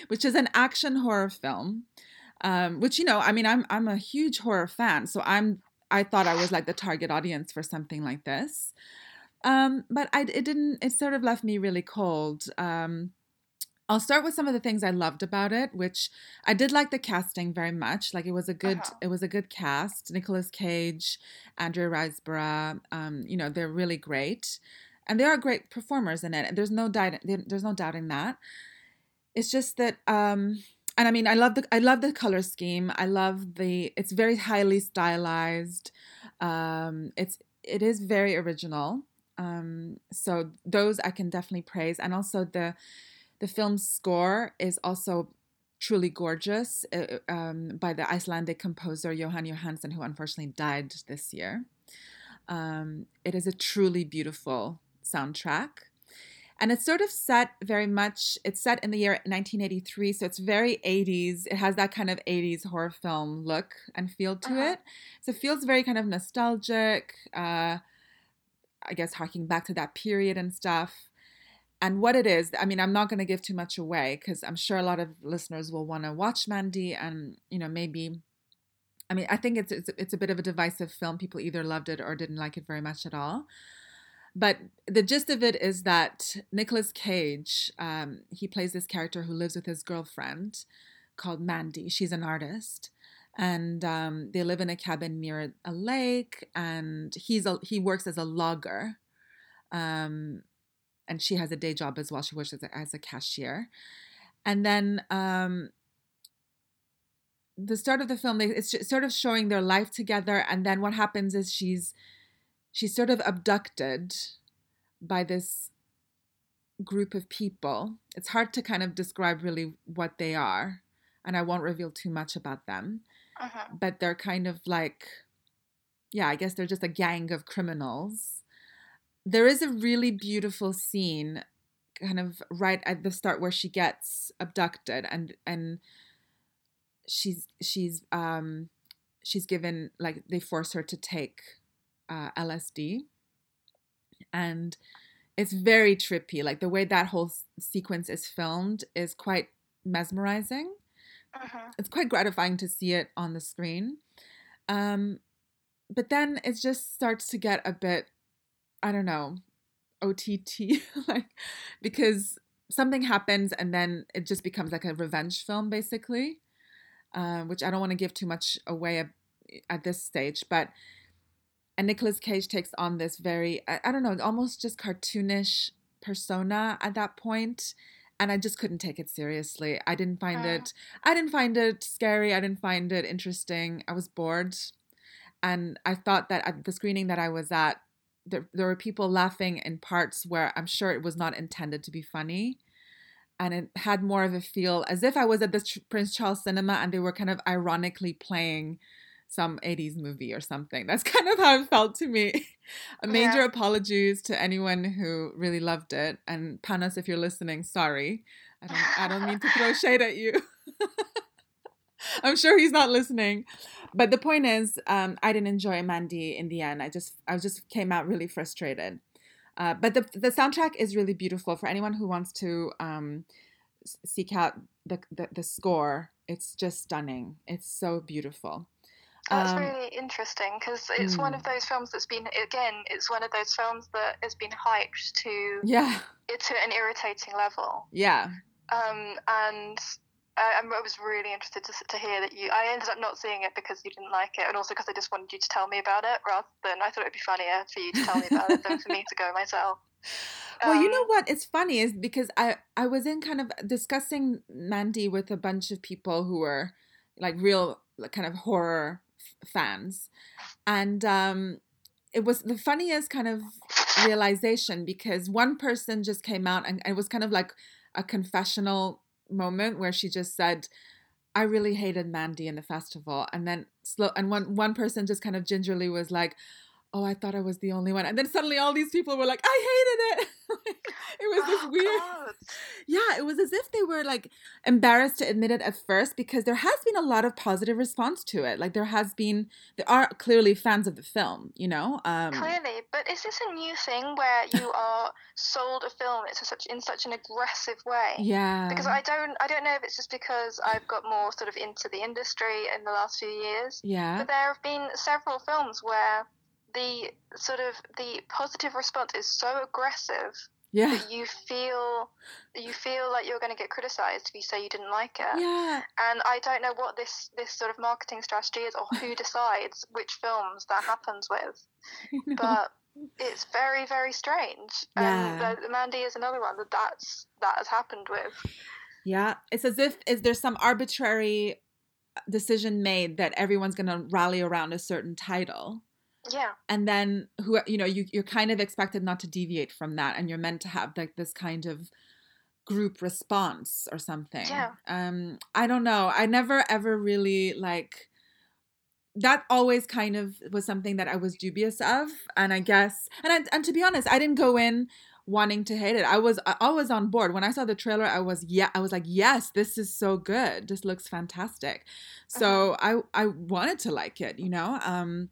[SPEAKER 1] which is an action horror film, um, which you know, I mean, I'm I'm a huge horror fan, so I'm I thought I was like the target audience for something like this. Um, but I, it didn't, it sort of left me really cold. Um, I'll start with some of the things I loved about it, which I did like the casting very much. Like it was a good, uh-huh. it was a good cast. Nicolas Cage, Andrea Riseborough, um, you know, they're really great, and they are great performers in it. There's no doubt, there's no doubting that. It's just that, um, and I mean, I love the, I love the color scheme. I love the, it's very highly stylized. Um, it's, it is very original. Um, so those I can definitely praise, and also the the film's score is also truly gorgeous uh, uh, um, by the Icelandic composer Jóhann Jóhannsson, who unfortunately died this year. Um, it is a truly beautiful soundtrack. And it's sort of set very much, it's set in the year 1983, so it's very 80s. It has that kind of 80s horror film look and feel to uh-huh. it. So it feels very kind of nostalgic. Uh, I guess harking back to that period and stuff. And what it is, I mean, I'm not going to give too much away because I'm sure a lot of listeners will want to watch Mandy and, you know, maybe I mean, I think it's, it's it's a bit of a divisive film. People either loved it or didn't like it very much at all. But the gist of it is that Nicolas Cage, um, he plays this character who lives with his girlfriend called Mandy. She's an artist, and um, they live in a cabin near a lake and he's a, he works as a logger um, and she has a day job as well. She works as a, as a cashier. And then um, the start of the film it's sort of showing their life together and then what happens is she's she's sort of abducted by this group of people. It's hard to kind of describe really what they are and i won't reveal too much about them uh-huh. but they're kind of like, yeah, I guess they're just a gang of criminals. There is a really beautiful scene kind of right at the start where she gets abducted and and she's she's um she's given like they force her to take uh, LSD and it's very trippy like the way that whole sequence is filmed is quite mesmerizing uh-huh. It's quite gratifying to see it on the screen. Um, but then it just starts to get a bit, I don't know, OTT, like, because something happens and then it just becomes like a revenge film, basically, uh, which I don't want to give too much away at, this stage. But and Nicolas Cage takes on this very, I, I don't know, almost just cartoonish persona at that point and I just couldn't take it seriously. I didn't find uh. it I didn't find it scary. I didn't find it interesting. I was bored. And I thought that at the screening that I was at there, there were people laughing in parts where I'm sure it was not intended to be funny. And it had more of a feel as if I was at the Prince Charles Cinema and they were kind of ironically playing some 80s movie or something. That's kind of how it felt to me. A major yeah. apologies to anyone who really loved it. And Panos, if you're listening, sorry. I don't I don't mean to throw shade at you. I'm sure he's not listening. But the point is, um, I didn't enjoy Mandy in the end. I just I just came out really frustrated. Uh, but the the soundtrack is really beautiful for anyone who wants to um, seek out the, the, the score. It's just stunning. It's so beautiful.
[SPEAKER 2] That's um, really interesting because it's mm. one of hmm. those films that's been again. It's one of those films that has been hyped to
[SPEAKER 1] yeah
[SPEAKER 2] to an irritating level.
[SPEAKER 1] Yeah.
[SPEAKER 2] Um, and I, I was really interested to, to hear that you. I ended up not seeing it because you didn't like it, and also because I just wanted you to tell me about it rather than I thought it'd be funnier for you to tell me about it than for me to go myself.
[SPEAKER 1] Well, um, you know um, what? It's funny is because I I was in kind of discussing Mandy with a bunch of people who were like real like, kind of horror fans, and um, it was the funniest kind of realization because one person just came out and, and it was kind of like a confessional moment where she just said, I really hated Mandy in the festival. And then slow and one one person just kind of gingerly was like, oh, I thought I was the only one. And then suddenly all these people were like, I hated it. it was this oh, weird. God. Yeah, it was as if they were like embarrassed to admit it at first because there has been a lot of positive response to it. Like there has been, there are clearly fans of the film, you know?
[SPEAKER 2] Um, clearly, but is this a new thing where you are sold a film it's such in such an aggressive way?
[SPEAKER 1] Yeah.
[SPEAKER 2] Because I don't, I don't know if it's just because I've got more sort of into the industry in the last few years.
[SPEAKER 1] Yeah.
[SPEAKER 2] But there have been several films where the sort of the positive response is so aggressive
[SPEAKER 1] yeah.
[SPEAKER 2] that you feel you feel like you're going to get criticized if you say you didn't like it.
[SPEAKER 1] Yeah.
[SPEAKER 2] And I don't know what this this sort of marketing strategy is or who decides which films that happens with. But it's very very strange. Yeah. And Mandy is another one that that's that has happened with.
[SPEAKER 1] Yeah, it's as if is there some arbitrary decision made that everyone's going to rally around a certain title
[SPEAKER 2] yeah.
[SPEAKER 1] And then who you know you, you're kind of expected not to deviate from that and you're meant to have like this kind of group response or something.
[SPEAKER 2] Yeah.
[SPEAKER 1] Um i don't know. I never ever really like that always kind of was something that i was dubious of and i guess and I, and to be honest i didn't go in wanting to hate it. I was i was on board. When i saw the trailer i was yeah i was like yes this is so good. This looks fantastic. So uh-huh. i i wanted to like it you know? Um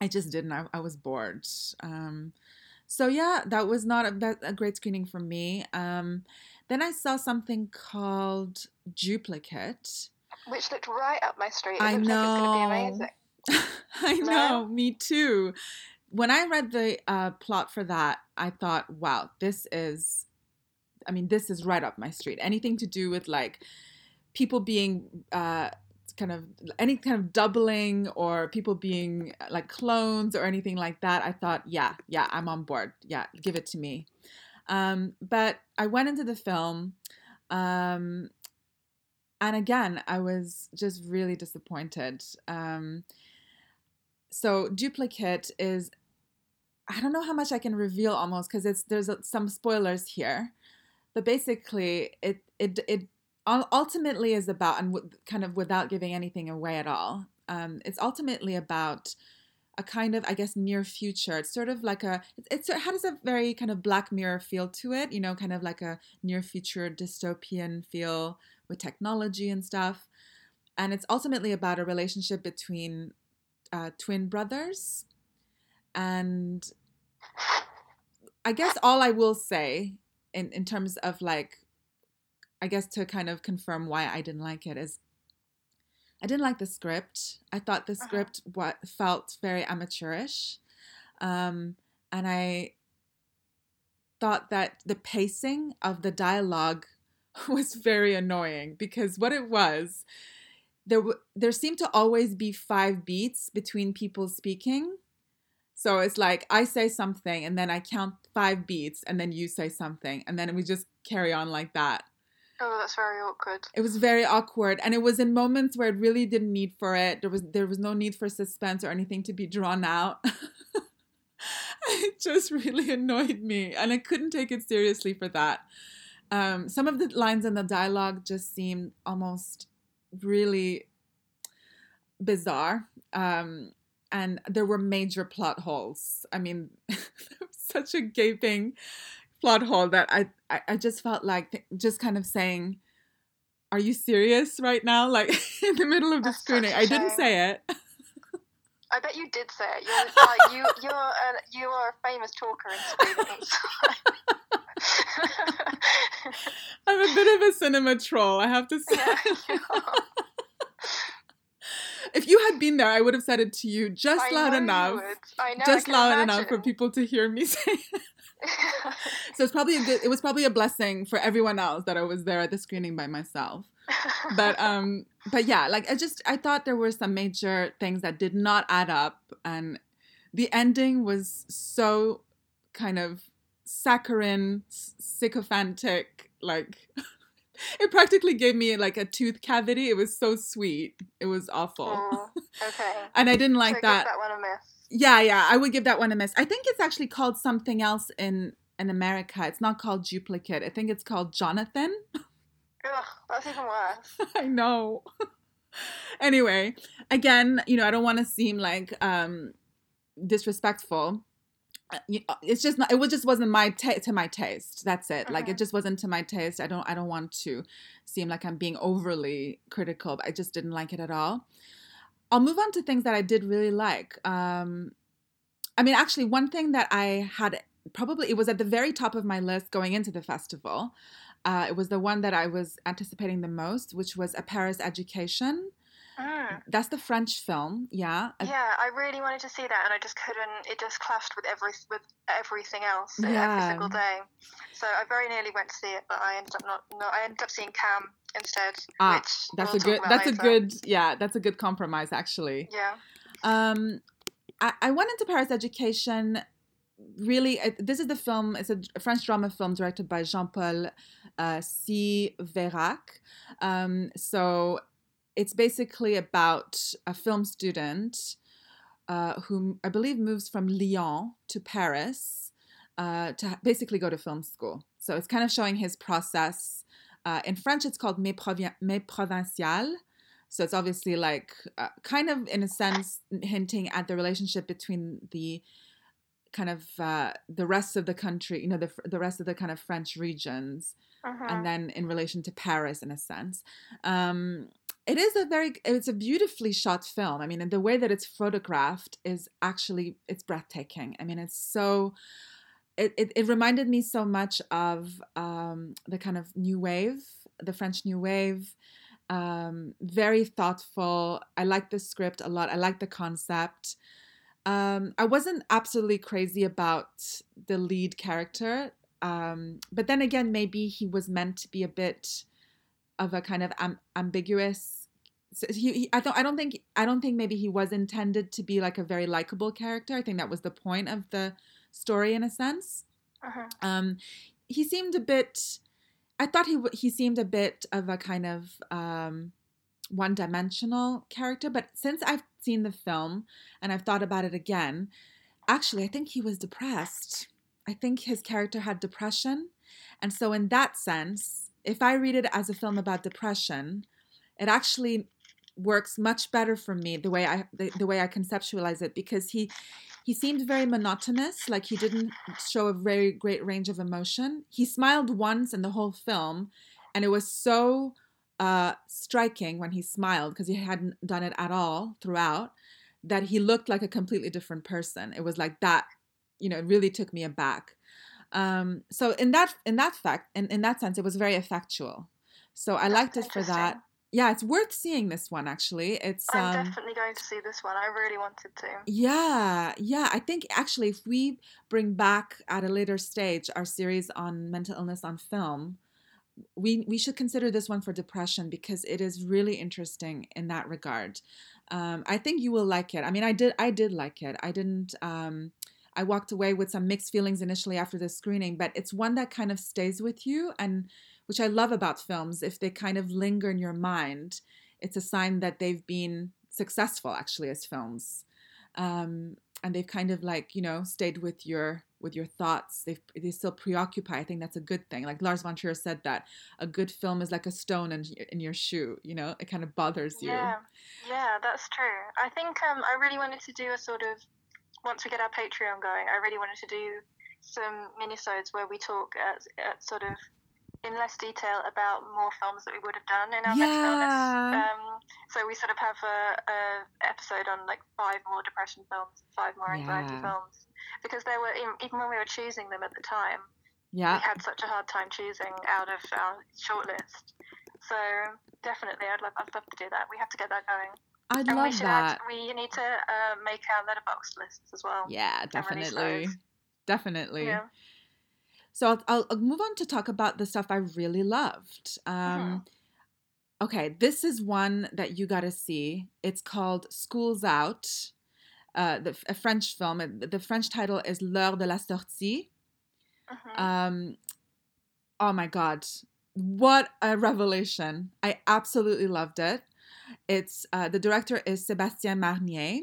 [SPEAKER 1] I just didn't. I, I was bored. Um, so yeah, that was not a, a great screening for me. Um, then I saw something called Duplicate,
[SPEAKER 2] which looked right up my street. It I know. Like
[SPEAKER 1] I know. Me too. When I read the uh, plot for that, I thought, "Wow, this is." I mean, this is right up my street. Anything to do with like people being uh, kind of any kind of doubling or people being like clones or anything like that, I thought, yeah, yeah, I'm on board. Yeah, give it to me. Um, but I went into the film, um, and again, I was just really disappointed. Um, so, Duplicate is, I don't know how much I can reveal almost because it's there's some spoilers here, but basically, it it it ultimately is about, and kind of without giving anything away at all, um, it's ultimately about a kind of, I guess, near future. It's sort of like a, it's, it has a very kind of Black Mirror feel to it, you know, kind of like a near future dystopian feel with technology and stuff. And it's ultimately about a relationship between uh, twin brothers. And I guess all I will say in, in terms of like I guess to kind of confirm why I didn't like it is I didn't like the script. I thought the uh-huh. script what felt very amateurish. Um, and I thought that the pacing of the dialogue was very annoying because what it was there w- there seemed to always be five beats between people speaking. So it's like I say something and then I count five beats and then you say something and then we just carry on like that.
[SPEAKER 2] Oh, that's very awkward.
[SPEAKER 1] It was very awkward, and it was in moments where it really didn't need for it. There was there was no need for suspense or anything to be drawn out. it just really annoyed me, and I couldn't take it seriously for that. Um, some of the lines in the dialogue just seemed almost really bizarre. Um, and there were major plot holes. I mean, such a gaping plot hole that I, I, I just felt like just kind of saying, "Are you serious right now?" Like in the middle of the
[SPEAKER 2] That's
[SPEAKER 1] screening, I didn't say it.
[SPEAKER 2] I bet you did say it. You're like you you're a, you are a famous talker in screenings.
[SPEAKER 1] I'm a bit of a cinema troll, I have to say.
[SPEAKER 2] yeah, you are.
[SPEAKER 1] If you had been there, I would have said it to you just
[SPEAKER 2] I
[SPEAKER 1] loud enough.
[SPEAKER 2] know.
[SPEAKER 1] Just loud enough for people to hear me say it. So it's probably a good it was probably a blessing for everyone else that I was there at the screening by myself. But um but yeah, like I just I thought there were some major things that did not add up and the ending was so kind of saccharine, sycophantic, like it practically gave me like a tooth cavity. It was so sweet. It was awful.
[SPEAKER 2] Oh, okay.
[SPEAKER 1] And I didn't
[SPEAKER 2] so
[SPEAKER 1] like
[SPEAKER 2] give
[SPEAKER 1] that.
[SPEAKER 2] that one a miss.
[SPEAKER 1] Yeah, yeah, I would give that one a miss. I think it's actually called something else in in America. It's not called Duplicate. I think it's called Jonathan.
[SPEAKER 2] Ugh, that's even worse.
[SPEAKER 1] I know. anyway, again, you know, I don't want to seem like um disrespectful. Uh, uh, It's just not. It was just wasn't my ta- to my taste. That's it. Like it just wasn't to my taste. I don't. I don't want to seem like I'm being overly critical. But I just didn't like it at all. I'll move on to things that I did really like. Um, I mean, actually, one thing that I had probably it was at the very top of my list going into the festival. Uh, it was the one that I was anticipating the most, which was A Paris Education.
[SPEAKER 2] Mm.
[SPEAKER 1] That's the French film, yeah.
[SPEAKER 2] Yeah, I really wanted to see that, and I just couldn't. It just clashed with every with everything else every single day. So I very nearly went to see it, but I ended up not. No, I ended up seeing Cam instead.
[SPEAKER 1] Ah,
[SPEAKER 2] which
[SPEAKER 1] That's
[SPEAKER 2] we'll
[SPEAKER 1] a good. That's a good. Yeah, that's a good compromise, actually.
[SPEAKER 2] Yeah.
[SPEAKER 1] Um, I, I went into Paris Education. Really, uh, this is the film. It's a French drama film directed by Jean-Paul uh, Civeyrac. Um, so it's basically about a film student uh, who I believe moves from Lyon to Paris uh, to basically go to film school. So it's kind of showing his process. Uh, in French, it's called Mes, Provi- Mes Provinciales. So it's obviously like uh, kind of in a sense hinting at the relationship between the kind of uh, the rest of the country, you know, the the rest of the kind of French regions,
[SPEAKER 2] Mhm.
[SPEAKER 1] and then in relation to Paris in a sense. Um, it is a very it's a beautifully shot film. I mean, the way that it's photographed is actually it's breathtaking. I mean, it's so it, it, it reminded me so much of um, the kind of new wave, the French new wave. Um, very thoughtful. I like the script a lot. I like the concept. Um, I wasn't absolutely crazy about the lead character, um, but then again, maybe he was meant to be a bit of a kind of am- ambiguous. So he, he, I don't, I don't think, I don't think maybe he was intended to be like a very likable character. I think that was the point of the story in a sense.
[SPEAKER 2] Mhm.
[SPEAKER 1] Um, he seemed a bit. I thought he he seemed a bit of a kind of um, one-dimensional character, but since I've seen the film and I've thought about it again, actually, I think he was depressed. I think his character had depression, and so in that sense, if I read it as a film about depression, it actually works much better for me the way I the, the way I conceptualize it because he he seemed very monotonous like he didn't show a very great range of emotion. He smiled once in the whole film and it was so uh striking when he smiled because he hadn't done it at all throughout that he looked like a completely different person. It was like that you know it really took me aback. Um so in that in that fact in, in that sense it was very effectual. So i liked it for that. Yeah it's worth seeing this one actually it's
[SPEAKER 2] I'm
[SPEAKER 1] um
[SPEAKER 2] definitely going to see this one. I really wanted to.
[SPEAKER 1] yeah, yeah. I think actually, if we bring back at a later stage our series on mental illness on film, we we should consider this one for depression because it is really interesting in that regard. Um, I think you will like it. I mean, I did I did like it. I didn't. Um, I walked away with some mixed feelings initially after the screening, but it's one that kind of stays with you, and which I love about films. If they kind of linger in your mind, it's a sign that they've been successful actually as films. Um, and they've kind of like you know stayed with your with your thoughts. They they still preoccupy. I think that's a good thing. Like lars von trier said that a good film is like a stone in, in your shoe you know? It kind of bothers you.
[SPEAKER 2] Yeah. Yeah that's true. I think um i really wanted to do a sort of once we get our patreon going i really wanted to do some minisodes where we talk at, at sort of in less detail about more films that we would have done in our
[SPEAKER 1] Yeah.
[SPEAKER 2] mental illness. Um, so we sort of have a, a episode on like five more depression films, five more anxiety
[SPEAKER 1] Yeah.
[SPEAKER 2] films, because there were even when we were choosing them at the time,
[SPEAKER 1] yeah, we
[SPEAKER 2] had such a hard time choosing out of our shortlist. So definitely, I'd love I'd love to do that. We have to get that going,
[SPEAKER 1] i'd
[SPEAKER 2] and we
[SPEAKER 1] love
[SPEAKER 2] should
[SPEAKER 1] that
[SPEAKER 2] add, we need to uh, make our Letterboxd lists as well.
[SPEAKER 1] yeah definitely definitely
[SPEAKER 2] Yeah.
[SPEAKER 1] So I'll, I'll, I'll move on to talk about the stuff i really loved um
[SPEAKER 2] Mhm.
[SPEAKER 1] okay this is one that you gotta see it's called schools out uh, the, a French film. The French title is L'heure de la sortie.
[SPEAKER 2] Mhm.
[SPEAKER 1] Um, oh my god, what a revelation! I absolutely loved it. It's uh, the director is Sébastien Marnier,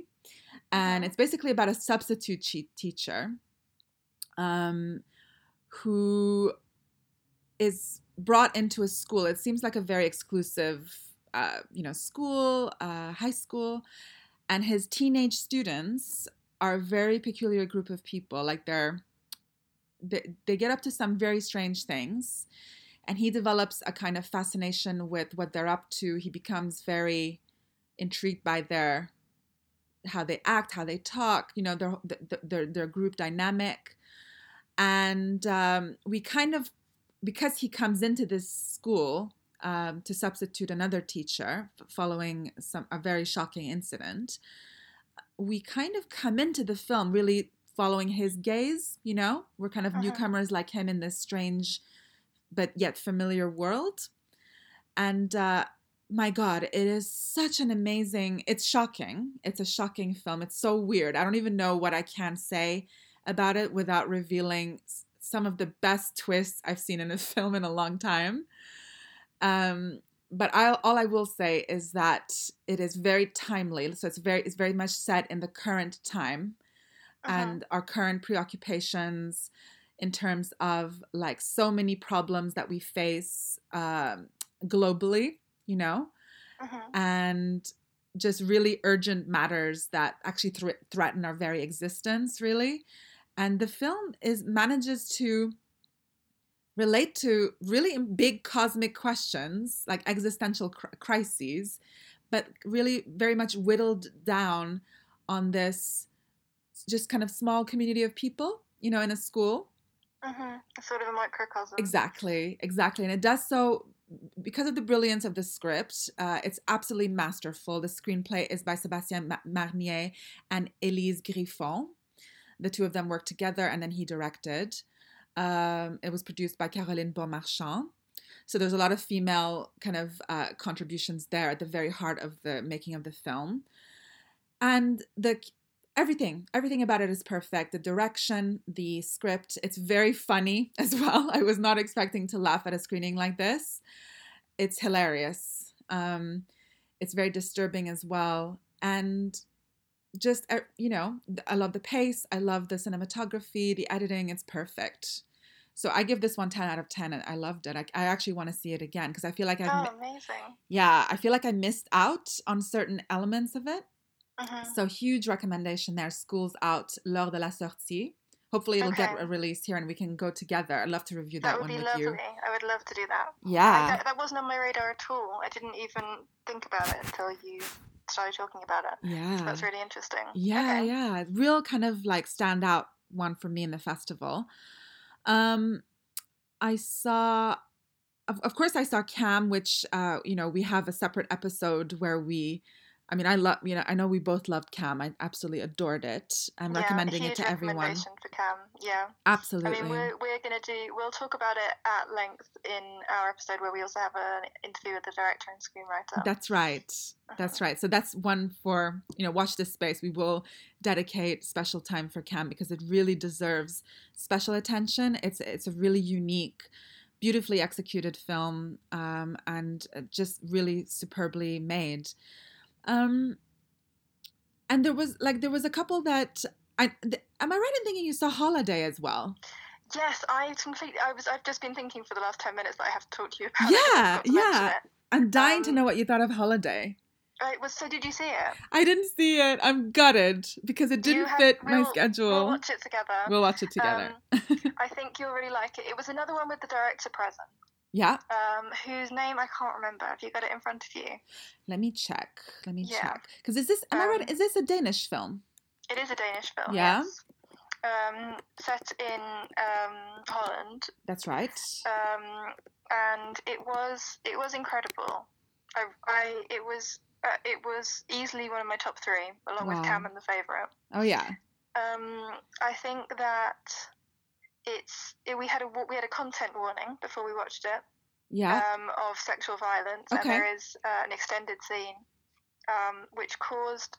[SPEAKER 1] and
[SPEAKER 2] Mhm.
[SPEAKER 1] it's basically about a substitute che- teacher, um, who is brought into a school. It seems like a very exclusive, uh, you know, school, uh, high school, and his teenage students are a very peculiar group of people. Like they're they, they get up to some very strange things and he develops a kind of fascination with what they're up to he becomes very intrigued by their how they act how they talk you know their their, their group dynamic and um, we kind of because he comes into this school um, to substitute another teacher following some a very shocking incident we kind of come into the film really following his gaze you know? We're kind of
[SPEAKER 2] Mhm.
[SPEAKER 1] newcomers like him in this strange but yet familiar world. And uh my god it is such an amazing it's shocking. It's a shocking film. It's so weird. I don't even know what i can say about it without revealing some of the best twists i've seen in a film in a long time um but I'll, all I will say is that it is very timely. So it's very it's very much set in the current time
[SPEAKER 2] Mhm.
[SPEAKER 1] and our current preoccupations in terms of like so many problems that we face um, globally, you know,
[SPEAKER 2] Mhm.
[SPEAKER 1] and just really urgent matters that actually thre- threaten our very existence, really. And the film is manages to relate to really big cosmic questions like existential cr- crises, but really very much whittled down on this just kind of small community of people, you know, in a school.
[SPEAKER 2] Mhm. Sort of a microcosm.
[SPEAKER 1] Exactly, exactly. And it does so because of the brilliance of the script. Uh, it's absolutely masterful. The screenplay is by Sébastien Ma- Marnier and Élise Griffon. The two of them worked together and then he directed. Um, it was produced by Caroline Bonmarchand. So there's a lot of female kind of uh, contributions there at the very heart of the making of the film. And the everything everything about it is perfect the direction the script it's very funny as well i was not expecting to laugh at a screening like this it's hilarious um it's very disturbing as well and just uh, you know i love the pace i love the cinematography the editing it's perfect so i give this one 10 out of 10 and i loved it i, I actually want to see it again because i feel like i've
[SPEAKER 2] Oh, amazing.
[SPEAKER 1] yeah i feel like i missed out on certain elements of it
[SPEAKER 2] Mhm.
[SPEAKER 1] so huge recommendation there. Schools out l'heure de la sortie. Hopefully it'll get
[SPEAKER 2] Okay.
[SPEAKER 1] a release here and we can go together. I'd love to review that,
[SPEAKER 2] That would
[SPEAKER 1] one
[SPEAKER 2] be
[SPEAKER 1] with
[SPEAKER 2] lovely.
[SPEAKER 1] you.
[SPEAKER 2] I would love to do that. I,
[SPEAKER 1] Yeah.
[SPEAKER 2] that, that wasn't on my radar at all. I didn't even think about it until you started talking about it.
[SPEAKER 1] Yeah.
[SPEAKER 2] That's really interesting.
[SPEAKER 1] Yeah,
[SPEAKER 2] Okay.
[SPEAKER 1] yeah. Real kind of like standout one for me in the festival. Um I saw of, of course I saw Cam, which uh, you know, we have a separate episode where we I mean, I love, you know, I know we both loved Cam. I absolutely adored it. I'm
[SPEAKER 2] yeah,
[SPEAKER 1] recommending it to everyone.
[SPEAKER 2] for Cam. Yeah.
[SPEAKER 1] Absolutely.
[SPEAKER 2] I mean, we're, we're going to do, we'll talk about it at length in our episode where we also have an interview with the director and screenwriter.
[SPEAKER 1] That's right. That's right. So that's one for, you know, watch this space. We will dedicate special time for Cam because it really deserves special attention. It's it's a really unique, beautifully executed film um, and just really superbly made. Um, and there was like there was a couple that I, th- am I right in thinking you saw Holiday as well?
[SPEAKER 2] Yes, I completely. I was. I've just been thinking for the last ten minutes that I have to talk to you about.
[SPEAKER 1] Yeah, yeah. I'm dying to
[SPEAKER 2] Um,
[SPEAKER 1] know what you thought of Holiday.
[SPEAKER 2] Right, well, so did you see it?
[SPEAKER 1] I didn't see it. I'm gutted because it didn't fit my schedule.
[SPEAKER 2] We'll watch it together.
[SPEAKER 1] We'll watch it together.
[SPEAKER 2] I think you'll really like it. It was another one with the director present,
[SPEAKER 1] yeah.
[SPEAKER 2] um, whose name I can't remember. Have you got it in front of you?
[SPEAKER 1] Let me check. Let me
[SPEAKER 2] Yeah.
[SPEAKER 1] check. Because is this? Am I right?
[SPEAKER 2] Um,
[SPEAKER 1] Is this a Danish film?
[SPEAKER 2] It is a Danish film.
[SPEAKER 1] Yeah?
[SPEAKER 2] Yes. Um, set in um, Holland,
[SPEAKER 1] That's right.
[SPEAKER 2] um, and it was it was incredible. I, I it was uh, it was easily one of my top three, along
[SPEAKER 1] Wow.
[SPEAKER 2] with Cam and the favorite.
[SPEAKER 1] Oh yeah.
[SPEAKER 2] Um, I think that it's it, we had a we had a content warning before we watched it
[SPEAKER 1] Yeah.
[SPEAKER 2] um, of sexual violence,
[SPEAKER 1] Okay.
[SPEAKER 2] and there is uh, an extended scene um, which caused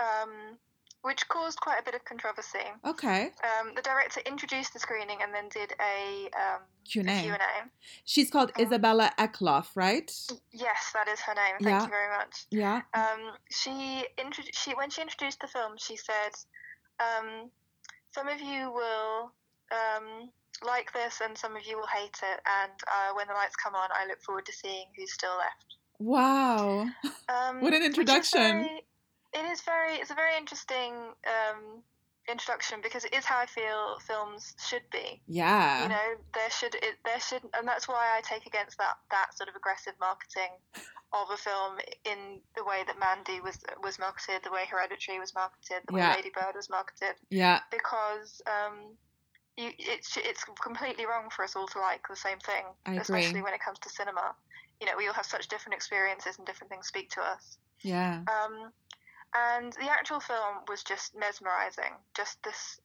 [SPEAKER 2] um, which caused quite a bit of controversy.
[SPEAKER 1] okay.
[SPEAKER 2] Um, the director introduced the screening and then did a, um,
[SPEAKER 1] Q and
[SPEAKER 2] Q
[SPEAKER 1] A.
[SPEAKER 2] and A.
[SPEAKER 1] She's called
[SPEAKER 2] Um,
[SPEAKER 1] Isabella Eklöf, right?
[SPEAKER 2] Yes, that is her name. Thank
[SPEAKER 1] Yeah.
[SPEAKER 2] you very much.
[SPEAKER 1] Yeah.
[SPEAKER 2] Um, she, intro- she when she introduced the film, she said, um, "Some of you will um, like this, and some of you will hate it. And uh, when the lights come on, I look forward to seeing who's still left."
[SPEAKER 1] Wow.
[SPEAKER 2] Um,
[SPEAKER 1] What an
[SPEAKER 2] is
[SPEAKER 1] introduction.
[SPEAKER 2] very- it is very. It's a very interesting um, introduction because it is how I feel films should be.
[SPEAKER 1] Yeah.
[SPEAKER 2] you know there should it, there should and that's why i take against that that sort of aggressive marketing of a film in the way that mandy was was marketed the way hereditary was marketed the
[SPEAKER 1] Yeah.
[SPEAKER 2] way lady bird was marketed
[SPEAKER 1] yeah.
[SPEAKER 2] because um you, it's it's completely wrong for us all to like the same thing
[SPEAKER 1] I agree.
[SPEAKER 2] especially when it comes to cinema you know we all have such different experiences and different things speak to us
[SPEAKER 1] Yeah.
[SPEAKER 2] um, and the actual film was just mesmerizing. Just this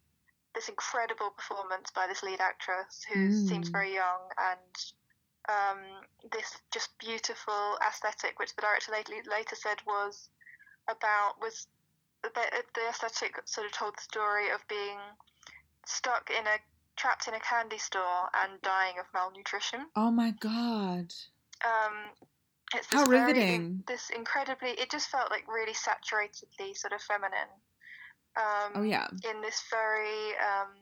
[SPEAKER 2] this incredible performance by this lead actress who seems
[SPEAKER 1] Mm.
[SPEAKER 2] very young and um, this just beautiful aesthetic, which the director later, later said was about was the, the aesthetic sort of told the story of being stuck in a trapped in a candy store and dying of malnutrition.
[SPEAKER 1] Oh my god.
[SPEAKER 2] Um, it's
[SPEAKER 1] How
[SPEAKER 2] very-
[SPEAKER 1] riveting.
[SPEAKER 2] this incredibly, it just felt like really saturatedly sort of feminine. Um,
[SPEAKER 1] Oh yeah.
[SPEAKER 2] In this very, um,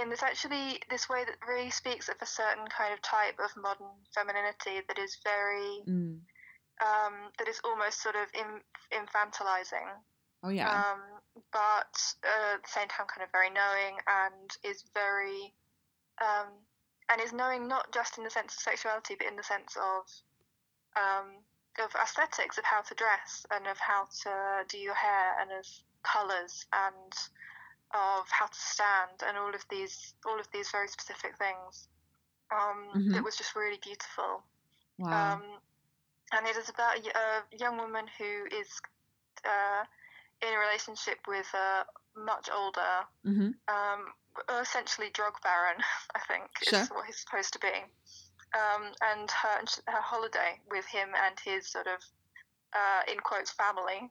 [SPEAKER 2] in this actually, this way that really speaks of a certain kind of type of modern femininity that is very,
[SPEAKER 1] Mm.
[SPEAKER 2] um, that is almost sort of in, infantilizing
[SPEAKER 1] Oh yeah.
[SPEAKER 2] um, but uh, at the same time kind of very knowing and is very um, and is knowing not just in the sense of sexuality but in the sense of um, of aesthetics of how to dress and of how to do your hair and of colors and of how to stand and all of these all of these very specific things um,
[SPEAKER 1] Mhm.
[SPEAKER 2] that was just really beautiful
[SPEAKER 1] wow.
[SPEAKER 2] um, and it is about a young woman who is uh, in a relationship with a much older,
[SPEAKER 1] hmm
[SPEAKER 2] um, essentially drug baron, I think
[SPEAKER 1] Sure.
[SPEAKER 2] is what he's supposed to be. Um, and her her holiday with him and his sort of uh, in quotes family.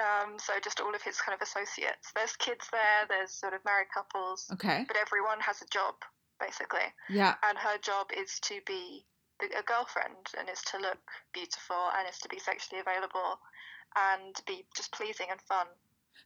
[SPEAKER 2] Um, so just all of his kind of associates. There's kids there. There's sort of married couples,
[SPEAKER 1] Okay.
[SPEAKER 2] but everyone has a job basically
[SPEAKER 1] Yeah.
[SPEAKER 2] and her job is to be a girlfriend and is to look beautiful and is to be sexually available and be just pleasing and fun.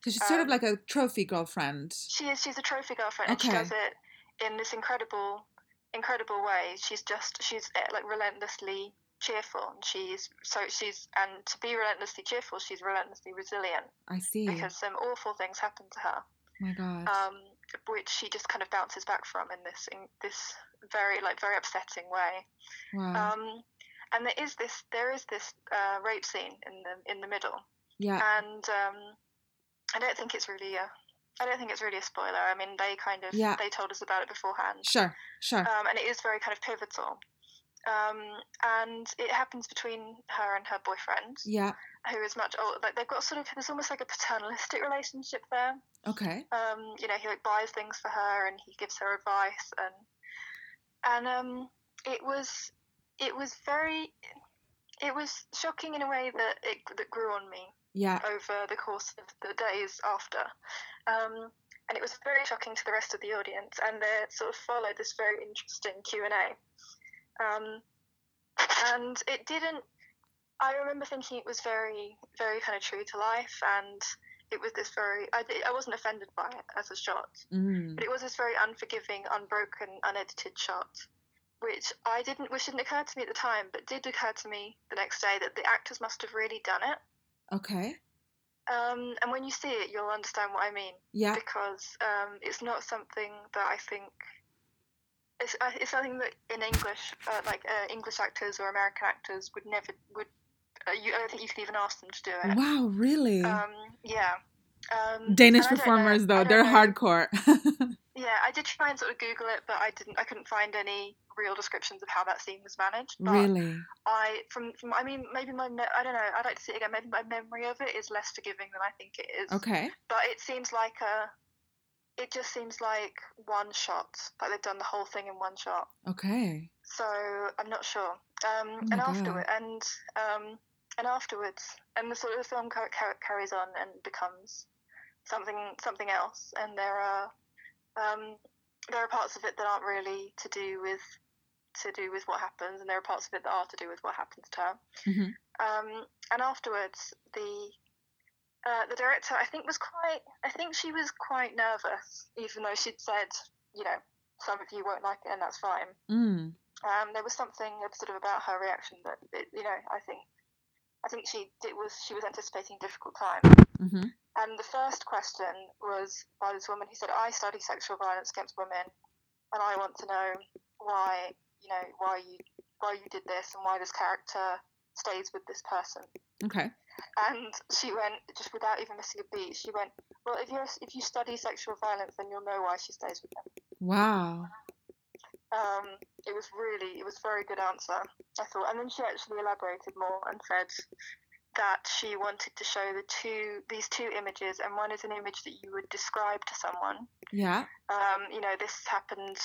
[SPEAKER 1] So she's sort of
[SPEAKER 2] um,
[SPEAKER 1] like a trophy girlfriend.
[SPEAKER 2] She is she's a trophy girlfriend and she does it in this incredible incredible way. She's just she's eh, like relentlessly cheerful and she's so she's and to be relentlessly cheerful she's relentlessly resilient
[SPEAKER 1] I see.
[SPEAKER 2] because some awful things happen to her
[SPEAKER 1] my god.
[SPEAKER 2] um, which she just kind of bounces back from in this in this very like very upsetting way
[SPEAKER 1] wow.
[SPEAKER 2] Um, and there is this there is this uh, rape scene in the in the middle,
[SPEAKER 1] yeah.
[SPEAKER 2] and um, I don't think it's really a I don't think it's really a spoiler. I mean, they kind of
[SPEAKER 1] Yeah.
[SPEAKER 2] they told us about it beforehand,
[SPEAKER 1] Sure. Sure.
[SPEAKER 2] um, and it is very kind of pivotal. Um, and it happens between her and her boyfriend,
[SPEAKER 1] yeah.
[SPEAKER 2] who is much older. Like they've got sort of there's almost like a paternalistic relationship there.
[SPEAKER 1] Okay.
[SPEAKER 2] Um, you know, he like buys things for her and he gives her advice and and um, it was it was very it was shocking in a way that it that grew on me
[SPEAKER 1] Yeah.
[SPEAKER 2] over the course of the days after. Um, and it was very shocking to the rest of the audience, and they sort of followed this very interesting Q and A. Um, and it didn't. I remember thinking it was very, very kind of true to life, and it was this very I, I wasn't offended by it as a shot
[SPEAKER 1] Mm.
[SPEAKER 2] but it was this very unforgiving unbroken unedited shot which i didn't which didn't occur to me at the time but did occur to me the next day that the actors must have really done it
[SPEAKER 1] Okay.
[SPEAKER 2] um, and when you see it you'll understand what i mean
[SPEAKER 1] Yeah.
[SPEAKER 2] because um, it's not something that i think it's, uh, it's something that in english uh, like uh, english actors or american actors would never would uh, you, i don't think you could even ask them to do it
[SPEAKER 1] Wow, really?
[SPEAKER 2] um, yeah um,
[SPEAKER 1] Danish
[SPEAKER 2] and know-
[SPEAKER 1] performers, though, they're
[SPEAKER 2] know-
[SPEAKER 1] hardcore.
[SPEAKER 2] Yeah, I did try and sort of Google it, but I didn't. I couldn't find any real descriptions of how that scene was managed. But
[SPEAKER 1] really?
[SPEAKER 2] I, from, from, I mean, maybe my, me- I don't know. I'd like to see it again. Maybe my memory of it is less forgiving than I think it is.
[SPEAKER 1] Okay.
[SPEAKER 2] But it seems like a. It just seems like one shot. Like they've done the whole thing in one shot.
[SPEAKER 1] Okay.
[SPEAKER 2] So I'm not sure. Um,
[SPEAKER 1] Oh
[SPEAKER 2] and afterward, and um, and afterwards, and the sort of the film car- car- carries on and becomes something something else. And there are um, there are parts of it that aren't really to do with to do with what happens, and there are parts of it that are to do with what happens to her.
[SPEAKER 1] Mhm.
[SPEAKER 2] Um, and afterwards, the uh, the director, I think, was quite. I think she was quite nervous, even though she'd said, you know, some of you won't like it, and that's fine.
[SPEAKER 1] Mm.
[SPEAKER 2] Um, there was something sort of about her reaction that, it, you know, I think, I think she it was she was anticipating difficult time.
[SPEAKER 1] hmm
[SPEAKER 2] And the first question was by this woman who said, "I study sexual violence against women, and I want to know why, you know, why you why you did this and why this character stays with this person."
[SPEAKER 1] Okay.
[SPEAKER 2] And she went just without even missing a beat. She went, "Well, if you if you study sexual violence, then you'll know why she stays with them."
[SPEAKER 1] Wow.
[SPEAKER 2] Um, it was really, it was a very good answer, I thought. And then she actually elaborated more and said that she wanted to show the two, these two images, and one is an image that you would describe to someone.
[SPEAKER 1] Yeah.
[SPEAKER 2] Um, you know, this happened,